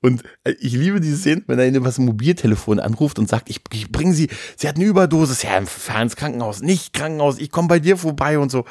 Und äh, ich liebe diese Szene, wenn er über das Mobiltelefon anruft und sagt, ich, ich bringe sie, sie hat eine Überdosis, ja, fahr ins Krankenhaus, nicht Krankenhaus, ich komme bei dir vorbei und so.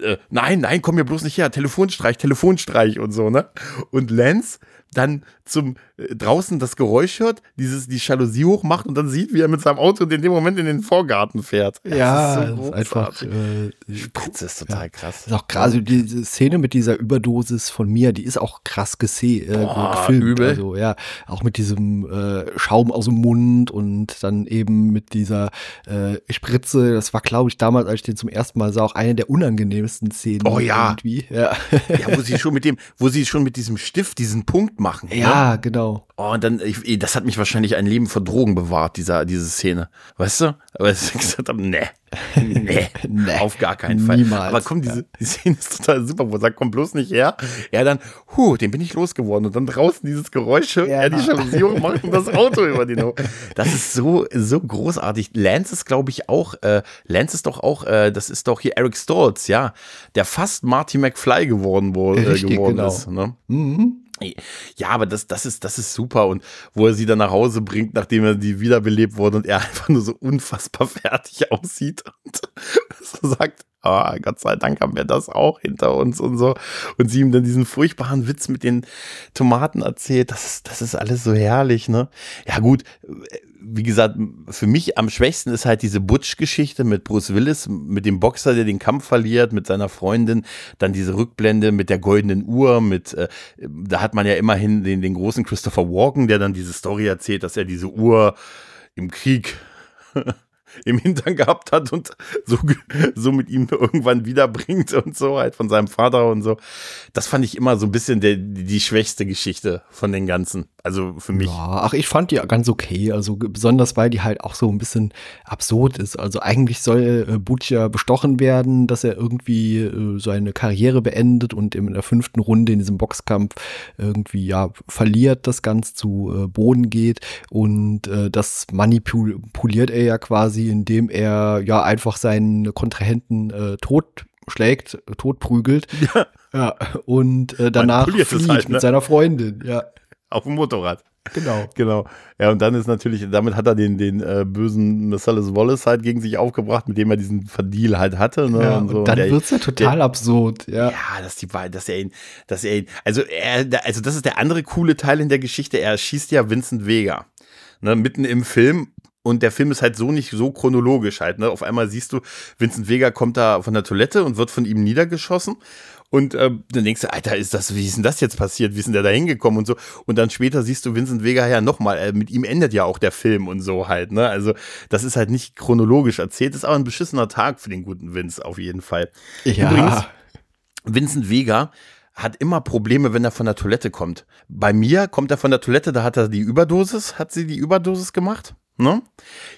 Äh, nein, nein, komm mir bloß nicht her, Telefonstreich, Telefonstreich und so, ne? Und Lance dann zum äh, draußen das Geräusch hört, dieses die Jalousie hochmacht und dann sieht, wie er mit seinem Auto in dem Moment in den Vorgarten fährt. Das Ja, ist so das ist einfach. Äh, Spritze ist total krass. ist auch krass. Also diese Szene mit dieser Überdosis von mir, die ist auch krass gese äh, Boah, gefilmt. übel. Also ja, auch mit diesem äh, Schaum aus dem Mund und dann eben mit dieser äh, Spritze. Das war, glaube ich, damals, als ich den zum ersten Mal sah, auch eine der unangenehmsten Szenen. Oh ja. Irgendwie. Ja, Ja, wo sie schon mit dem, wo sie schon mit diesem Stift diesen Punkt machen. ne? ja genau. Oh, und dann, ich, das hat mich wahrscheinlich ein Leben vor Drogen bewahrt, dieser, diese Szene. Weißt du? Aber ich gesagt habe, nee. <laughs> Nee, Nee, auf gar keinen Fall. niemals. Aber komm, diese die Szene ist total super, wo er sagt, komm bloß nicht her. Er dann, huh, den bin ich losgeworden. Und dann draußen dieses Geräusch, er die Jalousie hochmacht und das Auto über den hoch. Das ist so, so großartig. Lance ist, glaube ich, auch, äh, Lance ist doch auch, äh, das ist doch hier Eric Stoltz, ja, der fast Marty McFly geworden, wo, äh, geworden genau. ist. Ne? Mhm. Ja, aber das, das, ist, das ist super. Und wo er sie dann nach Hause bringt, nachdem er die wiederbelebt wurde und er <laughs> einfach nur so unfassbar fertig aussieht und <laughs> so sagt, ah, Gott sei Dank haben wir das auch hinter uns und so. Und sie ihm dann diesen furchtbaren Witz mit den Tomaten erzählt. Das ist, das ist alles so herrlich, ne? Ja, gut. Wie gesagt, für mich am schwächsten ist halt diese Butch-Geschichte mit Bruce Willis, mit dem Boxer, der den Kampf verliert, mit seiner Freundin, dann diese Rückblende mit der goldenen Uhr, mit, äh, da hat man ja immerhin den, den großen Christopher Walken, der dann diese Story erzählt, dass er diese Uhr im Krieg <laughs> im Hintern gehabt hat und so, so mit ihm irgendwann wiederbringt und so halt von seinem Vater und so. Das fand ich immer so ein bisschen der, die schwächste Geschichte von den ganzen. Also für mich. Ja, ach, ich fand die ganz okay. Also besonders, weil die halt auch so ein bisschen absurd ist. Also eigentlich soll äh, Butch ja bestochen werden, dass er irgendwie äh, seine Karriere beendet und in der fünften Runde in diesem Boxkampf irgendwie ja verliert, das Ganze zu äh, Boden geht. Und äh, das manipuliert er ja quasi, indem er ja einfach seinen Kontrahenten äh, tot schlägt, äh, tot prügelt. Ja. <laughs> Ja, und äh, danach flieht halt, ne? mit seiner Freundin. Ja, Auf dem Motorrad. genau. Genau. Ja, und dann ist natürlich, damit hat er den, den äh, bösen Marcellus Wallace halt gegen sich aufgebracht, mit dem er diesen Verdeal halt hatte. Ne? Ja, und, so. und dann der- wird's ja total absurd, ja. Ja, dass die dass er ihn, dass er ihn, also er, also das ist der andere coole Teil in der Geschichte. Er schießt ja Vincent Vega, ne, mitten im Film. Und der Film ist halt so nicht so chronologisch halt, ne. Auf einmal siehst du, Vincent Vega kommt da von der Toilette und wird von ihm niedergeschossen. Und äh, dann denkst du, Alter, ist das, wie ist denn das jetzt passiert? Wie ist denn der da hingekommen und so? Und dann später siehst du Vincent Vega ja nochmal, äh, mit ihm endet ja auch der Film und so halt, ne? Also, das ist halt nicht chronologisch erzählt, ist aber ein beschissener Tag für den guten Vince auf jeden Fall. Ja. Übrigens, Vincent Vega hat immer Probleme, wenn er von der Toilette kommt. Bei mir kommt er von der Toilette, da hat er die Überdosis, hat sie die Überdosis gemacht. Ne?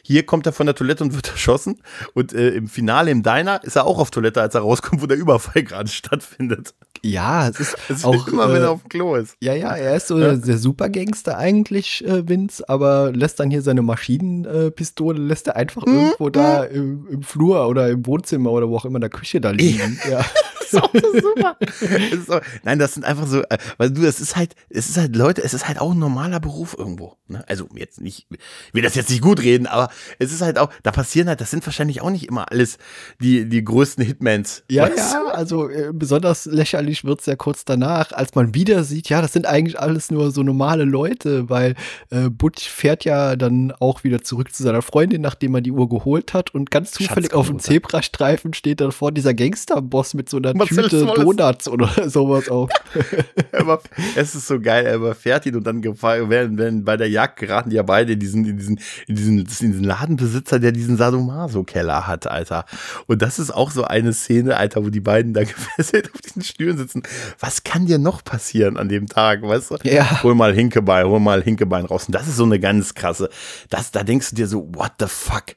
Hier kommt er von der Toilette und wird <laughs> erschossen. Und äh, im Finale im Diner ist er auch auf Toilette, als er rauskommt, wo der Überfall gerade <laughs> stattfindet. Ja, es ist <laughs> Das auch immer, wenn äh, er auf dem Klo ist. Ja, ja, er ist so der Supergangster eigentlich, äh, Vince, aber lässt dann hier seine Maschinenpistole, lässt er einfach Hm? irgendwo da im, im Flur oder im Wohnzimmer oder wo auch immer in der Küche da liegen. Ja. Das ist auch so super. <laughs> Das auch, nein, das sind einfach so, äh, weil du, es ist halt, es ist halt, Leute, es ist halt auch ein normaler Beruf irgendwo. Ne? Also jetzt nicht, ich will das jetzt nicht gut reden, aber es ist halt auch, da passieren halt, das sind wahrscheinlich auch nicht immer alles die, die größten Hitmans. Ja, weißt ja, also äh, besonders lächerlich wird's ja kurz danach, als man wieder sieht, ja, das sind eigentlich alles nur so normale Leute, weil äh, Butch fährt ja dann auch wieder zurück zu seiner Freundin, nachdem er die Uhr geholt hat und ganz zufällig auf dem. Zebrastreifen steht dann vor dieser Gangsterboss mit so einer Tüte. Donuts oder <laughs> sowas über, <laughs> es ist so geil, er überfährt ihn und dann werden, werden bei der Jagd geraten die ja beide in diesen, in diesen, in diesen, in diesen Ladenbesitzer, der diesen Sadomaso-Keller hat, Alter. Und das ist auch so eine Szene, Alter, wo die beiden da <laughs> gefesselt auf diesen Stühlen sitzen. Was kann dir noch passieren an dem Tag, weißt du? Ja. Hol mal Hinkebein, hol mal Hinkebein raus. Und das ist so eine ganz krasse. Das, da denkst du dir so, what the fuck?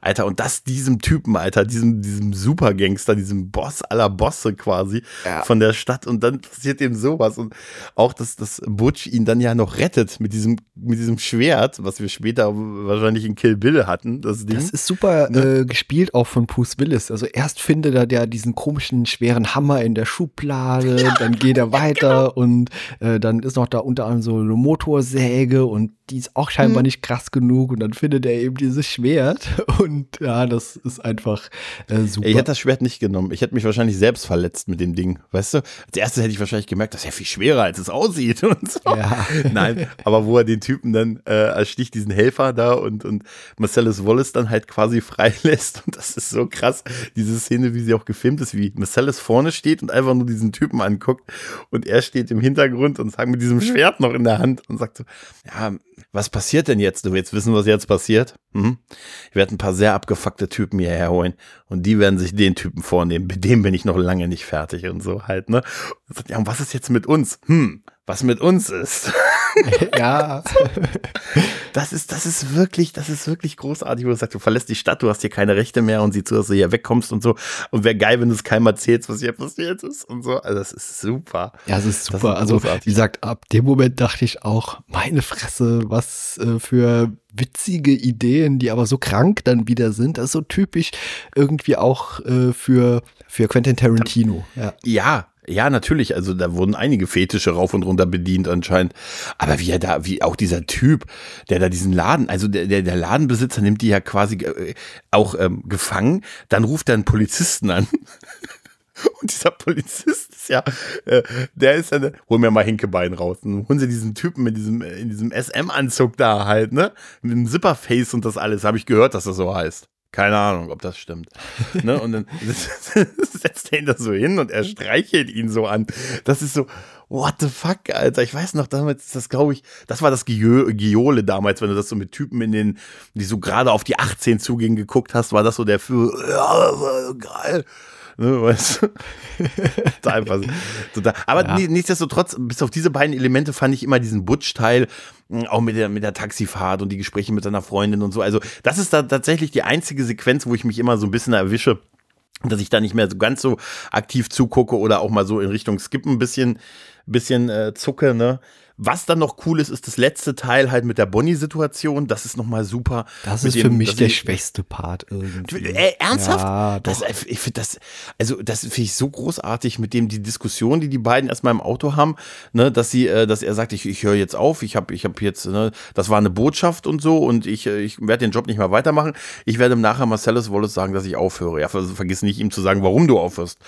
Alter, und das diesem Typen, Alter, diesem, diesem Supergangster, diesem Boss aller Bosse quasi Ja. von der Stadt und dann passiert ihm sowas und auch, dass, dass Butch ihn dann ja noch rettet mit diesem, mit diesem Schwert, was wir später wahrscheinlich in Kill Bill hatten, das Ding. Das ist super äh, gespielt auch von Bruce Willis. Also erst findet er der diesen komischen schweren Hammer in der Schublade, dann geht er <laughs> weiter und äh, dann ist noch da unter anderem so eine Motorsäge und die ist auch scheinbar nicht krass genug und dann findet er eben dieses Schwert <laughs> und ja, das ist einfach äh, super. Ich hätte das Schwert nicht genommen. Ich hätte mich wahrscheinlich selbst verletzt mit dem Ding. Weißt du? Als erstes hätte ich wahrscheinlich gemerkt, das ist ja viel schwerer, als es aussieht <laughs> und so. Ja. Nein, aber wo er den Typen dann äh, ersticht, diesen Helfer da und, und Marcellus Wallace dann halt quasi <laughs> freilässt. Und das ist so krass, diese Szene, wie sie auch gefilmt ist, wie Marcellus vorne steht und einfach nur diesen Typen anguckt. Und er steht im Hintergrund und sagt mit diesem Schwert noch in der Hand und sagt so, ja, was passiert denn jetzt? Du willst wissen, was jetzt passiert? Mhm. Ich werde ein paar sehr abgefuckte Typen hierher holen und die werden sich den Typen vornehmen. Mit dem bin ich noch lange nicht fertig und so halt, ne? Und sagt, ja, und was ist jetzt mit uns? Hm, was mit uns ist. <laughs> ja. <laughs> Das ist, das ist wirklich, das ist wirklich großartig, wo du sagst, du verlässt die Stadt, du hast hier keine Rechte mehr und sieh zu, dass du hier wegkommst und so. Und wäre geil, wenn du es keinem erzählst, was hier passiert ist und so. Also das ist super. Ja, es ist Das super. ist also, wie gesagt, ab dem Moment dachte ich auch, meine Fresse, was äh, für witzige Ideen, die aber so krank dann wieder sind. Das ist so typisch irgendwie auch äh, für, für Quentin Tarantino. Ja. Ja, ja, natürlich. Also da wurden einige Fetische rauf und runter bedient anscheinend. Aber wie er da, wie auch dieser Typ, der da diesen Laden, also der, der, der Ladenbesitzer nimmt die ja quasi äh, auch ähm, gefangen. Dann ruft er einen Polizisten an. <laughs> Und dieser Polizist ist ja, äh, der ist ja, ne, hol mir mal Hinkebein raus. Und holen sie diesen Typen mit diesem, äh, in diesem SM-Anzug da halt, ne? Mit dem Zipperface und das alles. Habe ich gehört, dass das so heißt. Keine Ahnung, ob das stimmt. <laughs> ne? Und dann <laughs> setzt er ihn da so hin und er streichelt ihn so an. Das ist so, what the fuck, Alter. Ich weiß noch, damals ist das, glaube ich, das war das Gio- Giole damals, wenn du das so mit Typen in den, die so gerade auf die 18 zugingen, geguckt hast, war das so der für, <laughs> ja, geil. Ne, weißt du? <laughs> Einfach total. Aber Ja. ni- nichtsdestotrotz, bis auf diese beiden Elemente fand ich immer diesen Butch-Teil, mh, auch mit der, mit der Taxifahrt und die Gespräche mit seiner Freundin und so. Also, das ist da tatsächlich die einzige Sequenz, wo ich mich immer so ein bisschen erwische, dass ich da nicht mehr so ganz so aktiv zugucke oder auch mal so in Richtung Skip ein bisschen, bisschen äh, zucke, ne? Was dann noch cool ist, ist das letzte Teil halt mit der Bonnie-Situation. Das ist nochmal super. Das ist dem, für mich der ich- schwächste Part irgendwie. Äh, ernsthaft? Ja, das, äh, ich finde das, also das finde ich so großartig mit dem die Diskussion, die die beiden erstmal im Auto haben, ne, dass sie, äh, dass er sagt, ich, ich höre jetzt auf, ich habe, ich habe jetzt, ne, das war eine Botschaft und so und ich, äh, ich werde den Job nicht mehr weitermachen. Ich werde ihm nachher Marcellus Wallace sagen, dass ich aufhöre. Ja, ver vergiss nicht ihm zu sagen, warum du aufhörst.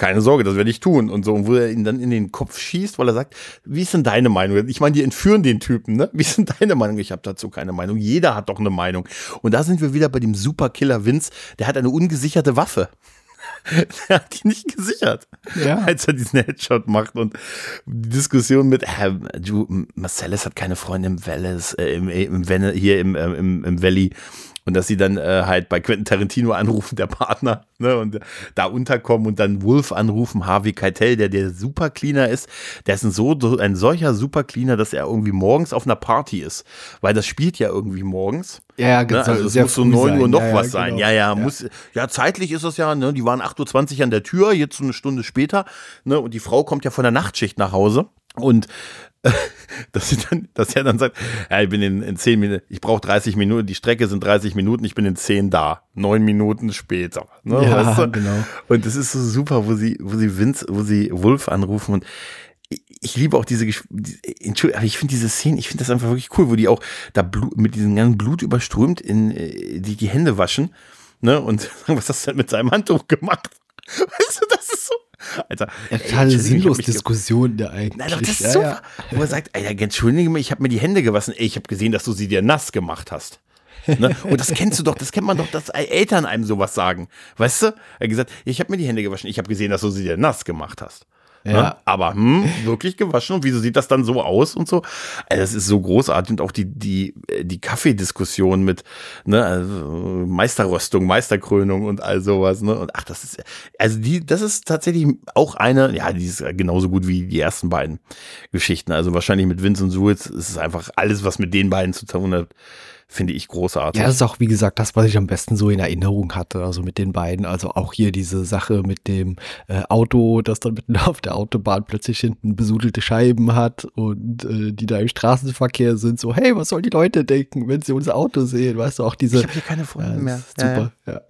Keine Sorge, das werde ich tun. Und so, und wo er ihn dann in den Kopf schießt, weil er sagt, wie ist denn deine Meinung? Ich meine, die entführen den Typen, ne? Wie ist denn deine Meinung? Ich habe dazu keine Meinung. Jeder hat doch eine Meinung. Und da sind wir wieder bei dem Superkiller Vince, der hat eine ungesicherte Waffe. <laughs> der hat die nicht gesichert, Ja. als er diesen Headshot macht. Und die Diskussion mit, äh, du, Marcellus hat keine Freunde im Valles, äh, im, im, hier im, äh, im, im Valley. Und dass sie dann äh, halt bei Quentin Tarantino anrufen, der Partner, ne, und da unterkommen und dann Wolf anrufen, Harvey Keitel, der der super Cleaner ist. Der ist ein, so, ein solcher super Cleaner, dass er irgendwie morgens auf einer Party ist. Weil das spielt ja irgendwie morgens. Ja, genau. Ne? Also es muss so 9 Uhr noch ja, was ja, sein. Genau. Ja, ja, muss, ja, zeitlich ist es ja, ne? Die waren 8.20 Uhr an der Tür, jetzt so eine Stunde später, ne? Und die Frau kommt ja von der Nachtschicht nach Hause. Und <laughs> dass sie dann, dass er dann sagt, ja, ich bin in, in 10 Minuten, ich brauche 30 Minuten, die Strecke sind 30 Minuten, ich bin in 10 da. Neun Minuten später. Ne, ja, weißt du? genau. Und das ist so super, wo sie, wo sie Vince, wo sie Wolf anrufen und ich, ich liebe auch diese, Entschuldigung, aber ich finde diese Szene, ich finde das einfach wirklich cool, wo die auch da Blut, mit diesem ganzen Blut überströmt in äh, die, die Hände waschen, ne, und sagen, <laughs> was hast du denn mit seinem Handtuch gemacht? <laughs> Weißt du, das ist so, Alter, ja, totale sinnlos Diskussion da eigentlich. Nein, doch, das ist super. Ja. Wo er sagt, ey, entschuldige mich, ich habe mir die Hände gewaschen. Ey, ich habe gesehen, dass du sie dir nass gemacht hast. ne? <laughs> Und das kennst du doch, das kennt man doch, dass Eltern einem sowas sagen. Weißt du? Er hat gesagt, ich habe mir die Hände gewaschen, ich habe gesehen, dass du sie dir nass gemacht hast. Ne? Ja. Ne? Aber hm, wirklich gewaschen und wieso sieht das dann so aus und so? Also das ist so großartig und auch die, die, die Kaffeediskussion mit ne, also Meisterröstung, Meisterkrönung und all sowas. Ne? Und ach, das ist, also die, das ist tatsächlich auch eine, ja, die ist genauso gut wie die ersten beiden Geschichten. Also wahrscheinlich mit Vince und Suitz ist es einfach alles, was mit den beiden zu tun hat finde ich großartig. Ja, das ist auch, wie gesagt, das, was ich am besten so in Erinnerung hatte, also mit den beiden. Also auch hier diese Sache mit dem äh, Auto, das dann mitten <laughs> auf der Autobahn plötzlich hinten besudelte Scheiben hat und äh, die da im Straßenverkehr sind, so, hey, was sollen die Leute denken, wenn sie unser Auto sehen? Weißt du, auch diese. Ich habe hier keine Freunde ja, mehr. Super, ja, ja.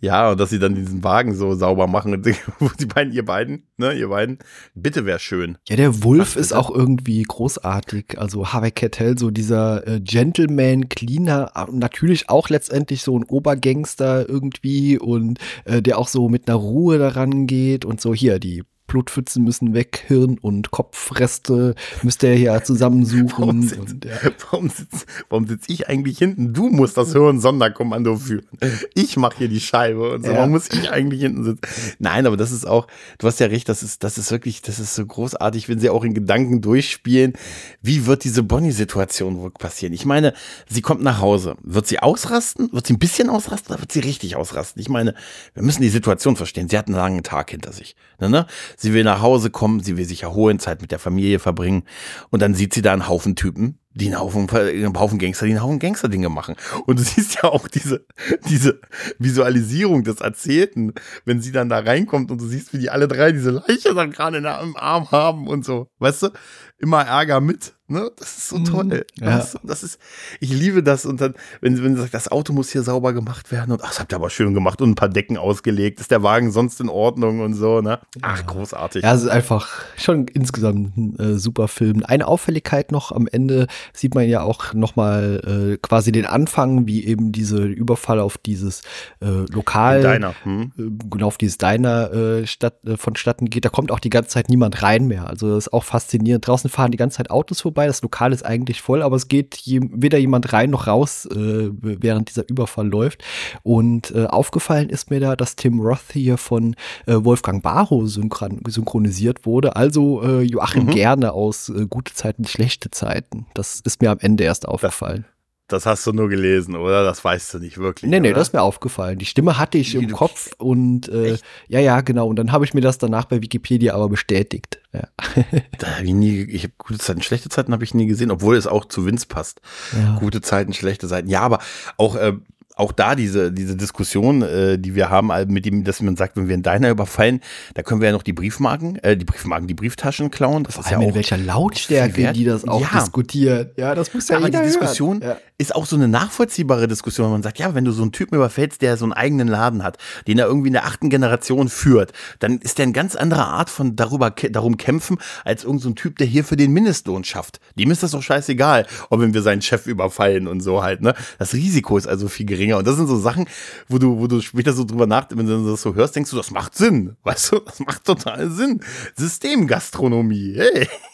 ja. und dass sie dann diesen Wagen so sauber machen, <laughs> wo die beiden, ihr beiden, ne, ihr beiden, bitte wäre schön. Ja, der Wolf ist auch irgendwie großartig. Also Harvey Kettel, so dieser äh, Gentleman, clean Berliner natürlich auch letztendlich so ein Obergangster irgendwie und äh, der auch so mit einer Ruhe daran geht und so. Hier die Blutpfützen müssen weg, Hirn und Kopfreste müsst ihr ja zusammensuchen. warum sitze ja. warum sitz, warum sitz ich eigentlich hinten? Du musst das Hirn-Sonderkommando führen. Ich mache hier die Scheibe und so. Ja. Warum muss ich eigentlich hinten sitzen? Nein, aber das ist auch, du hast ja recht, das ist, das ist wirklich, das ist so großartig, wenn sie auch in Gedanken durchspielen. Wie wird diese Bonnie-Situation wohl passieren? Ich meine, sie kommt nach Hause. Wird sie ausrasten? Wird sie ein bisschen ausrasten oder wird sie richtig ausrasten? Ich meine, wir müssen die Situation verstehen. Sie hat einen langen Tag hinter sich. Ne, ne? Sie will nach Hause kommen, sie will sich erholen, Zeit mit der Familie verbringen. Und dann sieht sie da einen Haufen Typen, die einen Haufen, einen Haufen Gangster, die einen Haufen Gangster-Dinge machen. Und du <laughs> siehst ja auch diese, diese Visualisierung des Erzählten, wenn sie dann da reinkommt und du siehst, wie die alle drei diese Leiche dann gerade im Arm haben und so. Weißt du? Immer Ärger mit. Ne? Das ist so mhm. toll. Ja. Das, das, ist, ich liebe das. Und dann, wenn, wenn sie sagt, das Auto muss hier sauber gemacht werden und ach, das habt ihr aber schön gemacht und ein paar Decken ausgelegt. Ist der Wagen sonst in Ordnung und so, ne? Ach, großartig. Ja, es ist einfach schon insgesamt ein äh, super Film. Eine Auffälligkeit noch am Ende sieht man ja auch nochmal äh, quasi den Anfang, wie eben diese Überfall auf dieses äh, Lokal, Diner. Hm. Äh, genau auf dieses Diner äh, statt, äh, vonstatten geht. Da kommt auch die ganze Zeit niemand rein mehr. Also das ist auch faszinierend. Draußen fahren die ganze Zeit Autos vorbei vorbei. Das Lokal ist eigentlich voll, aber es geht je, weder jemand rein noch raus, äh, während dieser Überfall läuft. Und äh, aufgefallen ist mir da, dass Tim Roth hier von äh, Wolfgang Barrow synchron synchronisiert wurde. Also äh, Joachim mhm. Gerne aus äh, Gute Zeiten, Schlechte Zeiten. Das ist mir am Ende erst aufgefallen. Das hast du nur gelesen, oder? Das weißt du nicht wirklich. Nee, nee, oder? das ist mir aufgefallen. Die Stimme hatte ich im Kopf und äh, ja, ja, genau. Und dann habe ich mir das danach bei Wikipedia aber bestätigt. Ja. <laughs> da habe ich nie, ich habe gute Zeiten, schlechte Zeiten habe ich nie gesehen, obwohl es auch zu Vince passt. Ja. Gute Zeiten, schlechte Zeiten. Ja, aber auch äh, auch da diese, diese Diskussion, äh, die wir haben, mit dem, dass man sagt, wenn wir einen Diner überfallen, da können wir ja noch die Briefmarken, äh, die Briefmarken, die Brieftaschen klauen. Das Vor ist ja auch in welcher Lautstärke die das auch ja. diskutieren. Ja, das muss ja, aber die Diskussion ja. ist auch so eine nachvollziehbare Diskussion. Man sagt, ja, wenn du so einen Typen überfällst, der so einen eigenen Laden hat, den er irgendwie in der achten Generation führt, dann ist der eine ganz andere Art von darüber, darum kämpfen, als irgendein so Typ, der hier für den Mindestlohn schafft. Dem ist das doch scheißegal, ob wenn wir seinen Chef überfallen und so halt, ne? Das Risiko ist also viel geringer. Und das sind so Sachen, wo du, wo du später so drüber nachdenkst, wenn du das so hörst, denkst du, das macht Sinn. Weißt du, das macht total Sinn. Systemgastronomie,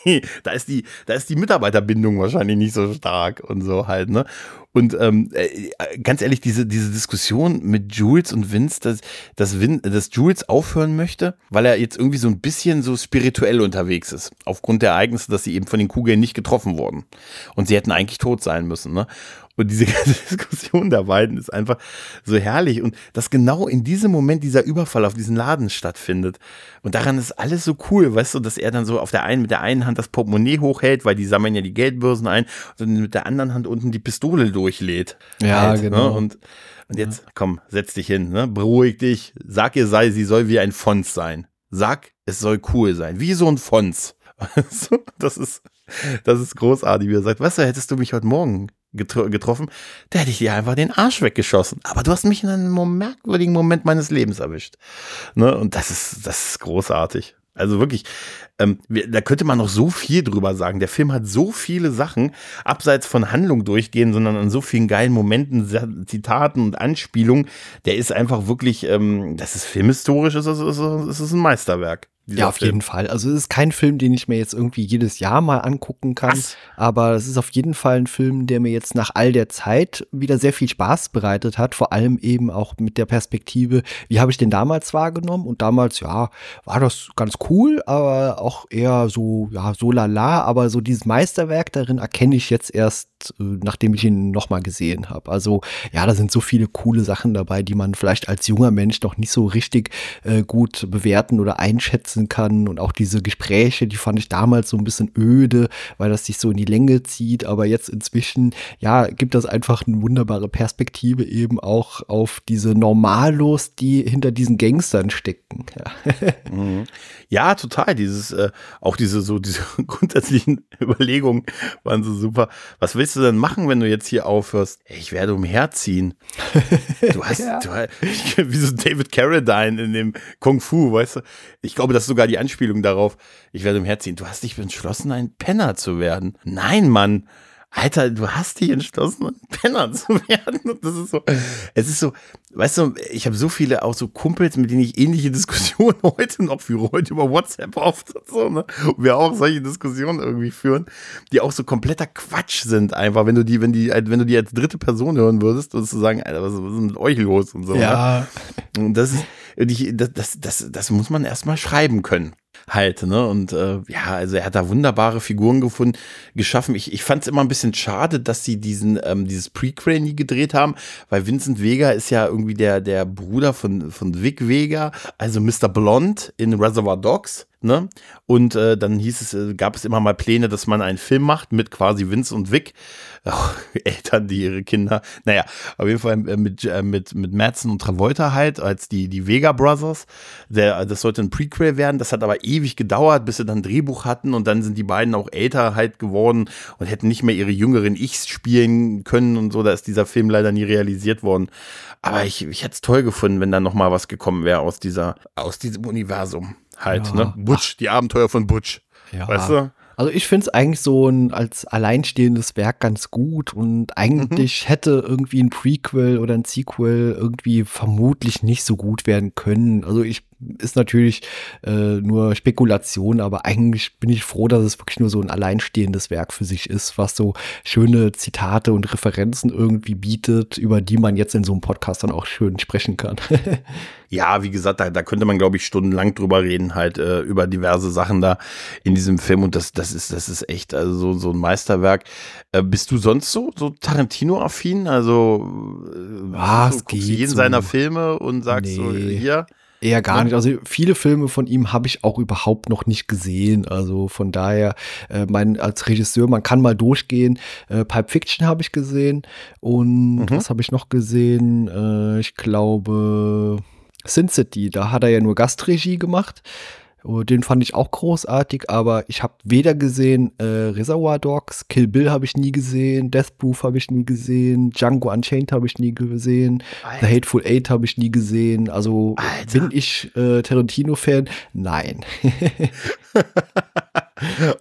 hey, da ist die, da ist die Mitarbeiterbindung wahrscheinlich nicht so stark und so halt, ne? Und ähm, äh, ganz ehrlich, diese, diese Diskussion mit Jules und Vince, dass, dass, Vin, dass Jules aufhören möchte, weil er jetzt irgendwie so ein bisschen so spirituell unterwegs ist, aufgrund der Ereignisse, dass sie eben von den Kugeln nicht getroffen wurden. Und sie hätten eigentlich tot sein müssen. Ne? Und diese <laughs> ganze Diskussion der beiden ist einfach so herrlich. Und dass genau in diesem Moment dieser Überfall auf diesen Laden stattfindet. Und daran ist alles so cool, weißt du, dass er dann so auf der einen, mit der einen Hand das Portemonnaie hochhält, weil die sammeln ja die Geldbörsen ein, und dann mit der anderen Hand unten die Pistole durchlädt. Ja, halt, ne? genau. Ne? Und, und jetzt, komm, setz dich hin, ne? beruhig dich, sag ihr sei, sie soll wie ein Fons sein. Sag, es soll cool sein, wie so ein Fons. <laughs> das ist, das ist großartig, wie er sagt, weißt du, hättest du mich heute Morgen getro getroffen, da hätte ich dir einfach den Arsch weggeschossen. Aber du hast mich in einem merkwürdigen Moment meines Lebens erwischt. Ne? Und das ist, das ist großartig. Also wirklich, ähm, da könnte man noch so viel drüber sagen. Der Film hat so viele Sachen, abseits von Handlung durchgehen, sondern an so vielen geilen Momenten, Zitaten und Anspielungen. Der ist einfach wirklich, ähm, das ist filmhistorisch, es ist, ist, ist, ist ein Meisterwerk. Ja, auf Film. jeden Fall. Also es ist kein Film, den ich mir jetzt irgendwie jedes Jahr mal angucken kann, Was? aber es ist auf jeden Fall ein Film, der mir jetzt nach all der Zeit wieder sehr viel Spaß bereitet hat, vor allem eben auch mit der Perspektive, wie habe ich den damals wahrgenommen und damals, ja, war das ganz cool, aber auch eher so, ja, so lala, aber so dieses Meisterwerk darin erkenne ich jetzt erst, äh, nachdem ich ihn nochmal gesehen habe. Also ja, da sind so viele coole Sachen dabei, die man vielleicht als junger Mensch noch nicht so richtig äh, gut bewerten oder einschätzen kann. Und auch diese Gespräche, die fand ich damals so ein bisschen öde, weil das sich so in die Länge zieht. Aber jetzt inzwischen, ja, gibt das einfach eine wunderbare Perspektive eben auch auf diese Normalos, die hinter diesen Gangstern stecken. Ja, <laughs> mhm. ja total. Dieses, äh, auch diese, so, diese <laughs> grundsätzlichen Überlegungen waren so super. Was willst du denn machen, wenn du jetzt hier aufhörst? Ich werde umherziehen. <laughs> Du hast, ja. du, <laughs> wie so David Carradine in dem Kung Fu, weißt du? Ich glaube, das sogar die Anspielung darauf, ich werde umherziehen. Du hast dich entschlossen, ein Penner zu werden. Nein, Mann. Alter, du hast dich entschlossen, ein Penner zu <laughs> werden. Und das ist so, es ist so, weißt du, ich habe so viele auch so Kumpels, mit denen ich ähnliche Diskussionen <laughs> heute noch führe, heute über WhatsApp oft und so, ne? Und wir auch solche Diskussionen irgendwie führen, die auch so kompletter Quatsch sind, einfach, wenn du die, wenn die, wenn du die als dritte Person hören würdest, würdest du sagen, Alter, was, was ist mit euch los und so. Ja. Ne? Und das ist, das, das, das, das muss man erstmal schreiben können halt, ne? Und äh, ja, also er hat da wunderbare Figuren gefunden, geschaffen. Ich, ich fand es immer ein bisschen schade, dass sie diesen, ähm, dieses Prequel nie gedreht haben, weil Vincent Vega ist ja irgendwie der, der Bruder von, von Vic Vega, also Mr. Blond in Reservoir Dogs. Ne? Und äh, dann hieß es, äh, gab es immer mal Pläne, dass man einen Film macht mit quasi Vince und Vic, oh, <laughs> Eltern, die ihre Kinder, naja, auf jeden Fall äh, mit, äh, mit, mit Madsen und Travolta halt, als die, die Vega Brothers. Der, das sollte ein Prequel werden, das hat aber ewig gedauert, bis sie dann ein Drehbuch hatten und dann sind die beiden auch älter halt geworden und hätten nicht mehr ihre jüngeren Ichs spielen können und so, da ist dieser Film leider nie realisiert worden. Aber ich, ich hätte es toll gefunden, wenn da nochmal was gekommen wäre aus dieser, aus diesem Universum halt, ja. ne? Butch, die Abenteuer von Butch. Ja. Weißt du? Also ich finde es eigentlich so ein als alleinstehendes Werk ganz gut und eigentlich mhm. hätte irgendwie ein Prequel oder ein Sequel irgendwie vermutlich nicht so gut werden können. Also ich ist natürlich äh, nur Spekulation, aber eigentlich bin ich froh, dass es wirklich nur so ein alleinstehendes Werk für sich ist, was so schöne Zitate und Referenzen irgendwie bietet, über die man jetzt in so einem Podcast dann auch schön sprechen kann. <laughs> ja, wie gesagt, da, da könnte man, glaube ich, stundenlang drüber reden, halt äh, über diverse Sachen da in diesem Film und das, das ist, das ist echt also so, so ein Meisterwerk. Äh, bist du sonst so, so Tarantino-affin? Also äh, ah, du guckst jeden so. seiner Filme und sagst nee. so, hier Eher gar nicht. Also viele Filme von ihm habe ich auch überhaupt noch nicht gesehen. Also von daher, äh, mein, als Regisseur, man kann mal durchgehen. Äh, Pipe Fiction habe ich gesehen. Und mhm. was habe ich noch gesehen? Äh, ich glaube, Sin City, da hat er ja nur Gastregie gemacht. Oh, den fand ich auch großartig, aber ich habe weder gesehen äh, Reservoir Dogs, Kill Bill habe ich nie gesehen, Death Proof habe ich nie gesehen, Django Unchained habe ich nie gesehen, Alter. The Hateful Eight habe ich nie gesehen. Also Alter. bin ich äh, Tarantino-Fan? Nein. <laughs> <laughs>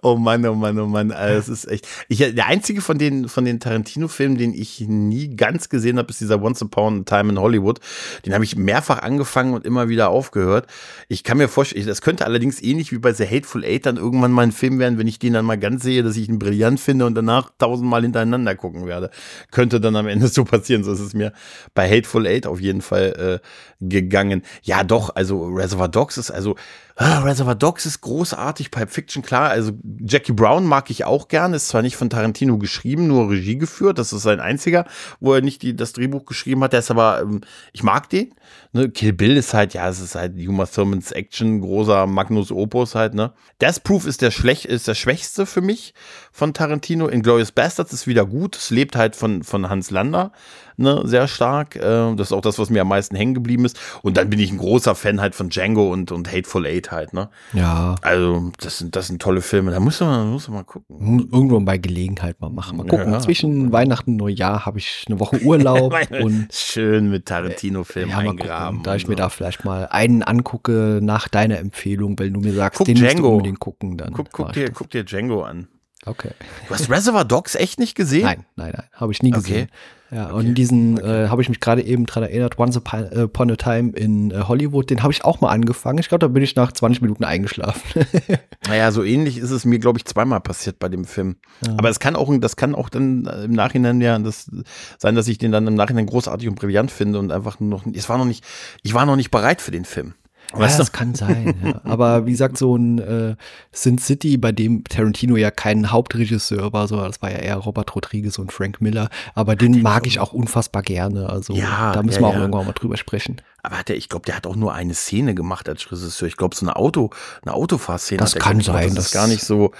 oh Mann, oh Mann, oh Mann. Also, es ist echt. Ich, der einzige von den, von den Tarantino-Filmen, den ich nie ganz gesehen habe, ist dieser Once Upon a Time in Hollywood. Den habe ich mehrfach angefangen und immer wieder aufgehört. Ich kann mir vorstellen, das könnte allerdings ähnlich wie bei The Hateful Eight dann irgendwann mal ein Film werden, wenn ich den dann mal ganz sehe, dass ich ihn brillant finde und danach tausendmal hintereinander gucken werde. Könnte dann am Ende so passieren. So ist es mir bei Hateful Eight auf jeden Fall äh, gegangen. Ja, doch, also Reservoir Dogs ist also Ah, Reservoir Dogs ist großartig, Pipe Fiction, klar. Also Jackie Brown mag ich auch gerne, ist zwar nicht von Tarantino geschrieben, nur Regie geführt. Das ist sein einziger, wo er nicht die, das Drehbuch geschrieben hat. Der ist aber, ähm, ich mag den. Ne? Kill Bill ist halt, ja, es ist halt Uma Thurmans Action, großer Magnus Opus halt, ne? Death Proof ist der, schlecht, ist der schwächste für mich von Tarantino. Inglourious Bastards ist wieder gut. Es lebt halt von, von Hans Lander ne, sehr stark. Äh, das ist auch das, was mir am meisten hängen geblieben ist. Und dann bin ich ein großer Fan halt von Django und, und Hateful Eight halt, ne? Ja. Also, das sind, das sind tolle Filme. Da muss man, muss man mal gucken. Irgendwann bei Gelegenheit mal machen. Mal gucken. Ja. Zwischen Weihnachten und Neujahr habe ich eine Woche Urlaub. <laughs> und Schön mit Tarantino-Filmen ja, eingraben. Da ich so. mir da vielleicht mal einen angucke nach deiner Empfehlung, weil du mir sagst, guck den Django. musst du unbedingt gucken. Dann guck, guck, dir, guck dir Django an. Okay. Du hast Reservoir Dogs echt nicht gesehen? Nein, nein, nein, habe ich nie gesehen. Okay. Ja, okay. und diesen okay. äh, habe ich mich gerade eben dran erinnert, Once Upon a Time in äh, Hollywood, den habe ich auch mal angefangen. Ich glaube, da bin ich nach 20 Minuten eingeschlafen. <laughs> naja, so ähnlich ist es mir, glaube ich, zweimal passiert bei dem Film. Ja. Aber es kann auch, das kann auch dann im Nachhinein ja das sein, dass ich den dann im Nachhinein großartig und brillant finde und einfach noch, es war noch nicht, ich war noch nicht bereit für den Film. Weißt ja, das kann sein. Ja. Aber wie gesagt, so ein äh, Sin City, bei dem Tarantino ja kein Hauptregisseur war, so das war ja eher Robert Rodriguez und Frank Miller. Aber den, den mag ich auch unfassbar gerne. Also ja, da müssen wir auch irgendwann mal drüber sprechen. Aber hat er, ich glaube, der hat auch nur eine Szene gemacht als Regisseur. Ich glaube, so eine Auto, eine Autofahrszene. Das kann sein. Das ist gar nicht so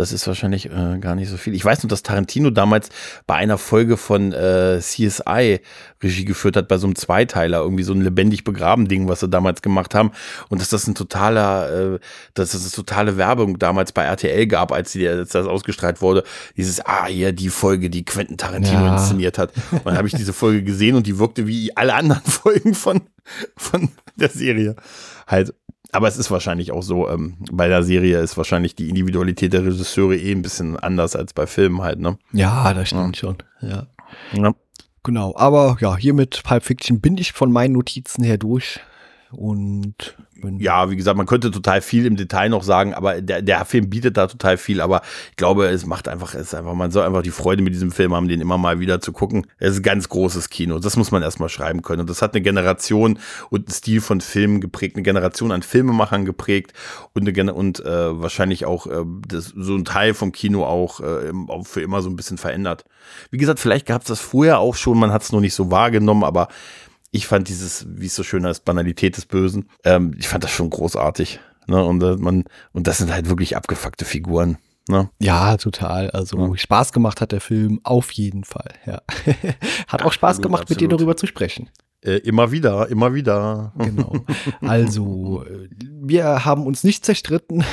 das ist wahrscheinlich äh, gar nicht so viel. Ich weiß nur, dass Tarantino damals bei einer Folge von äh, CSI Regie geführt hat, bei so einem Zweiteiler, irgendwie so ein lebendig begraben Ding, was sie damals gemacht haben. Und dass das ein totaler, äh, dass das eine totale Werbung damals bei RTL gab, als, die, als das ausgestrahlt wurde. Dieses, ah, hier die Folge, die Quentin Tarantino ja. inszeniert hat. Und dann habe ich diese Folge gesehen und die wirkte wie alle anderen <laughs> Folgen von, von der Serie. Halt aber es ist wahrscheinlich auch so, ähm, bei der Serie ist wahrscheinlich die Individualität der Regisseure eh ein bisschen anders als bei Filmen halt, ne? Ja, das stimmt ja. schon, ja. ja. Genau, aber ja, hier mit Pulp Fiction bin ich von meinen Notizen her durch. Und ja, wie gesagt, man könnte total viel im Detail noch sagen, aber der, der Film bietet da total viel, aber ich glaube, es macht einfach, es ist einfach, man soll einfach die Freude mit diesem Film haben, den immer mal wieder zu gucken. Es ist ein ganz großes Kino. Das muss man erstmal schreiben können. Und das hat eine Generation und einen Stil von Filmen geprägt, eine Generation an Filmemachern geprägt und, eine, und äh, wahrscheinlich auch äh, das, so ein Teil vom Kino auch äh, für immer so ein bisschen verändert. Wie gesagt, vielleicht gab es das vorher auch schon, man hat es nur nicht so wahrgenommen, aber ich fand dieses, wie es so schön heißt, Banalität des Bösen, ähm, ich fand das schon großartig. Ne? Und, äh, man, und das sind halt wirklich abgefuckte Figuren. Ne? Ja, total. Also ja. Spaß gemacht hat der Film auf jeden Fall. Ja. <laughs> hat auch Spaß absolut, gemacht, absolut. mit dir darüber zu sprechen. Äh, immer wieder, immer wieder. Genau. <laughs> Also, äh, wir haben uns nicht zerstritten.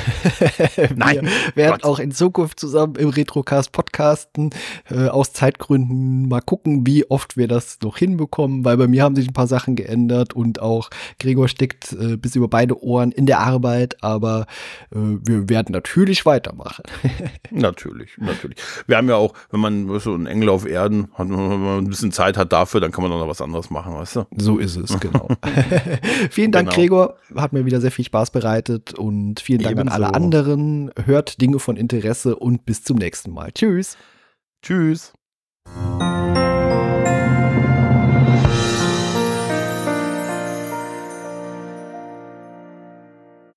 <laughs> Nein. Wir werden auch in Zukunft zusammen im Retrocast podcasten. Äh, aus Zeitgründen mal gucken, wie oft wir das noch hinbekommen, weil bei mir haben sich ein paar Sachen geändert und auch Gregor steckt äh, bis über beide Ohren in der Arbeit, aber äh, wir werden natürlich weitermachen. <laughs> natürlich, natürlich. Wir haben ja auch, wenn man so ein Engel auf Erden hat, wenn man ein bisschen Zeit hat dafür, dann kann man noch was anderes machen, weißt du? so. So ist es, genau. <laughs> vielen Dank, genau. Gregor. Hat mir wieder sehr viel Spaß bereitet und vielen Dank Ebenso. an alle anderen. Hört Dinge von Interesse und bis zum nächsten Mal. Tschüss. Tschüss.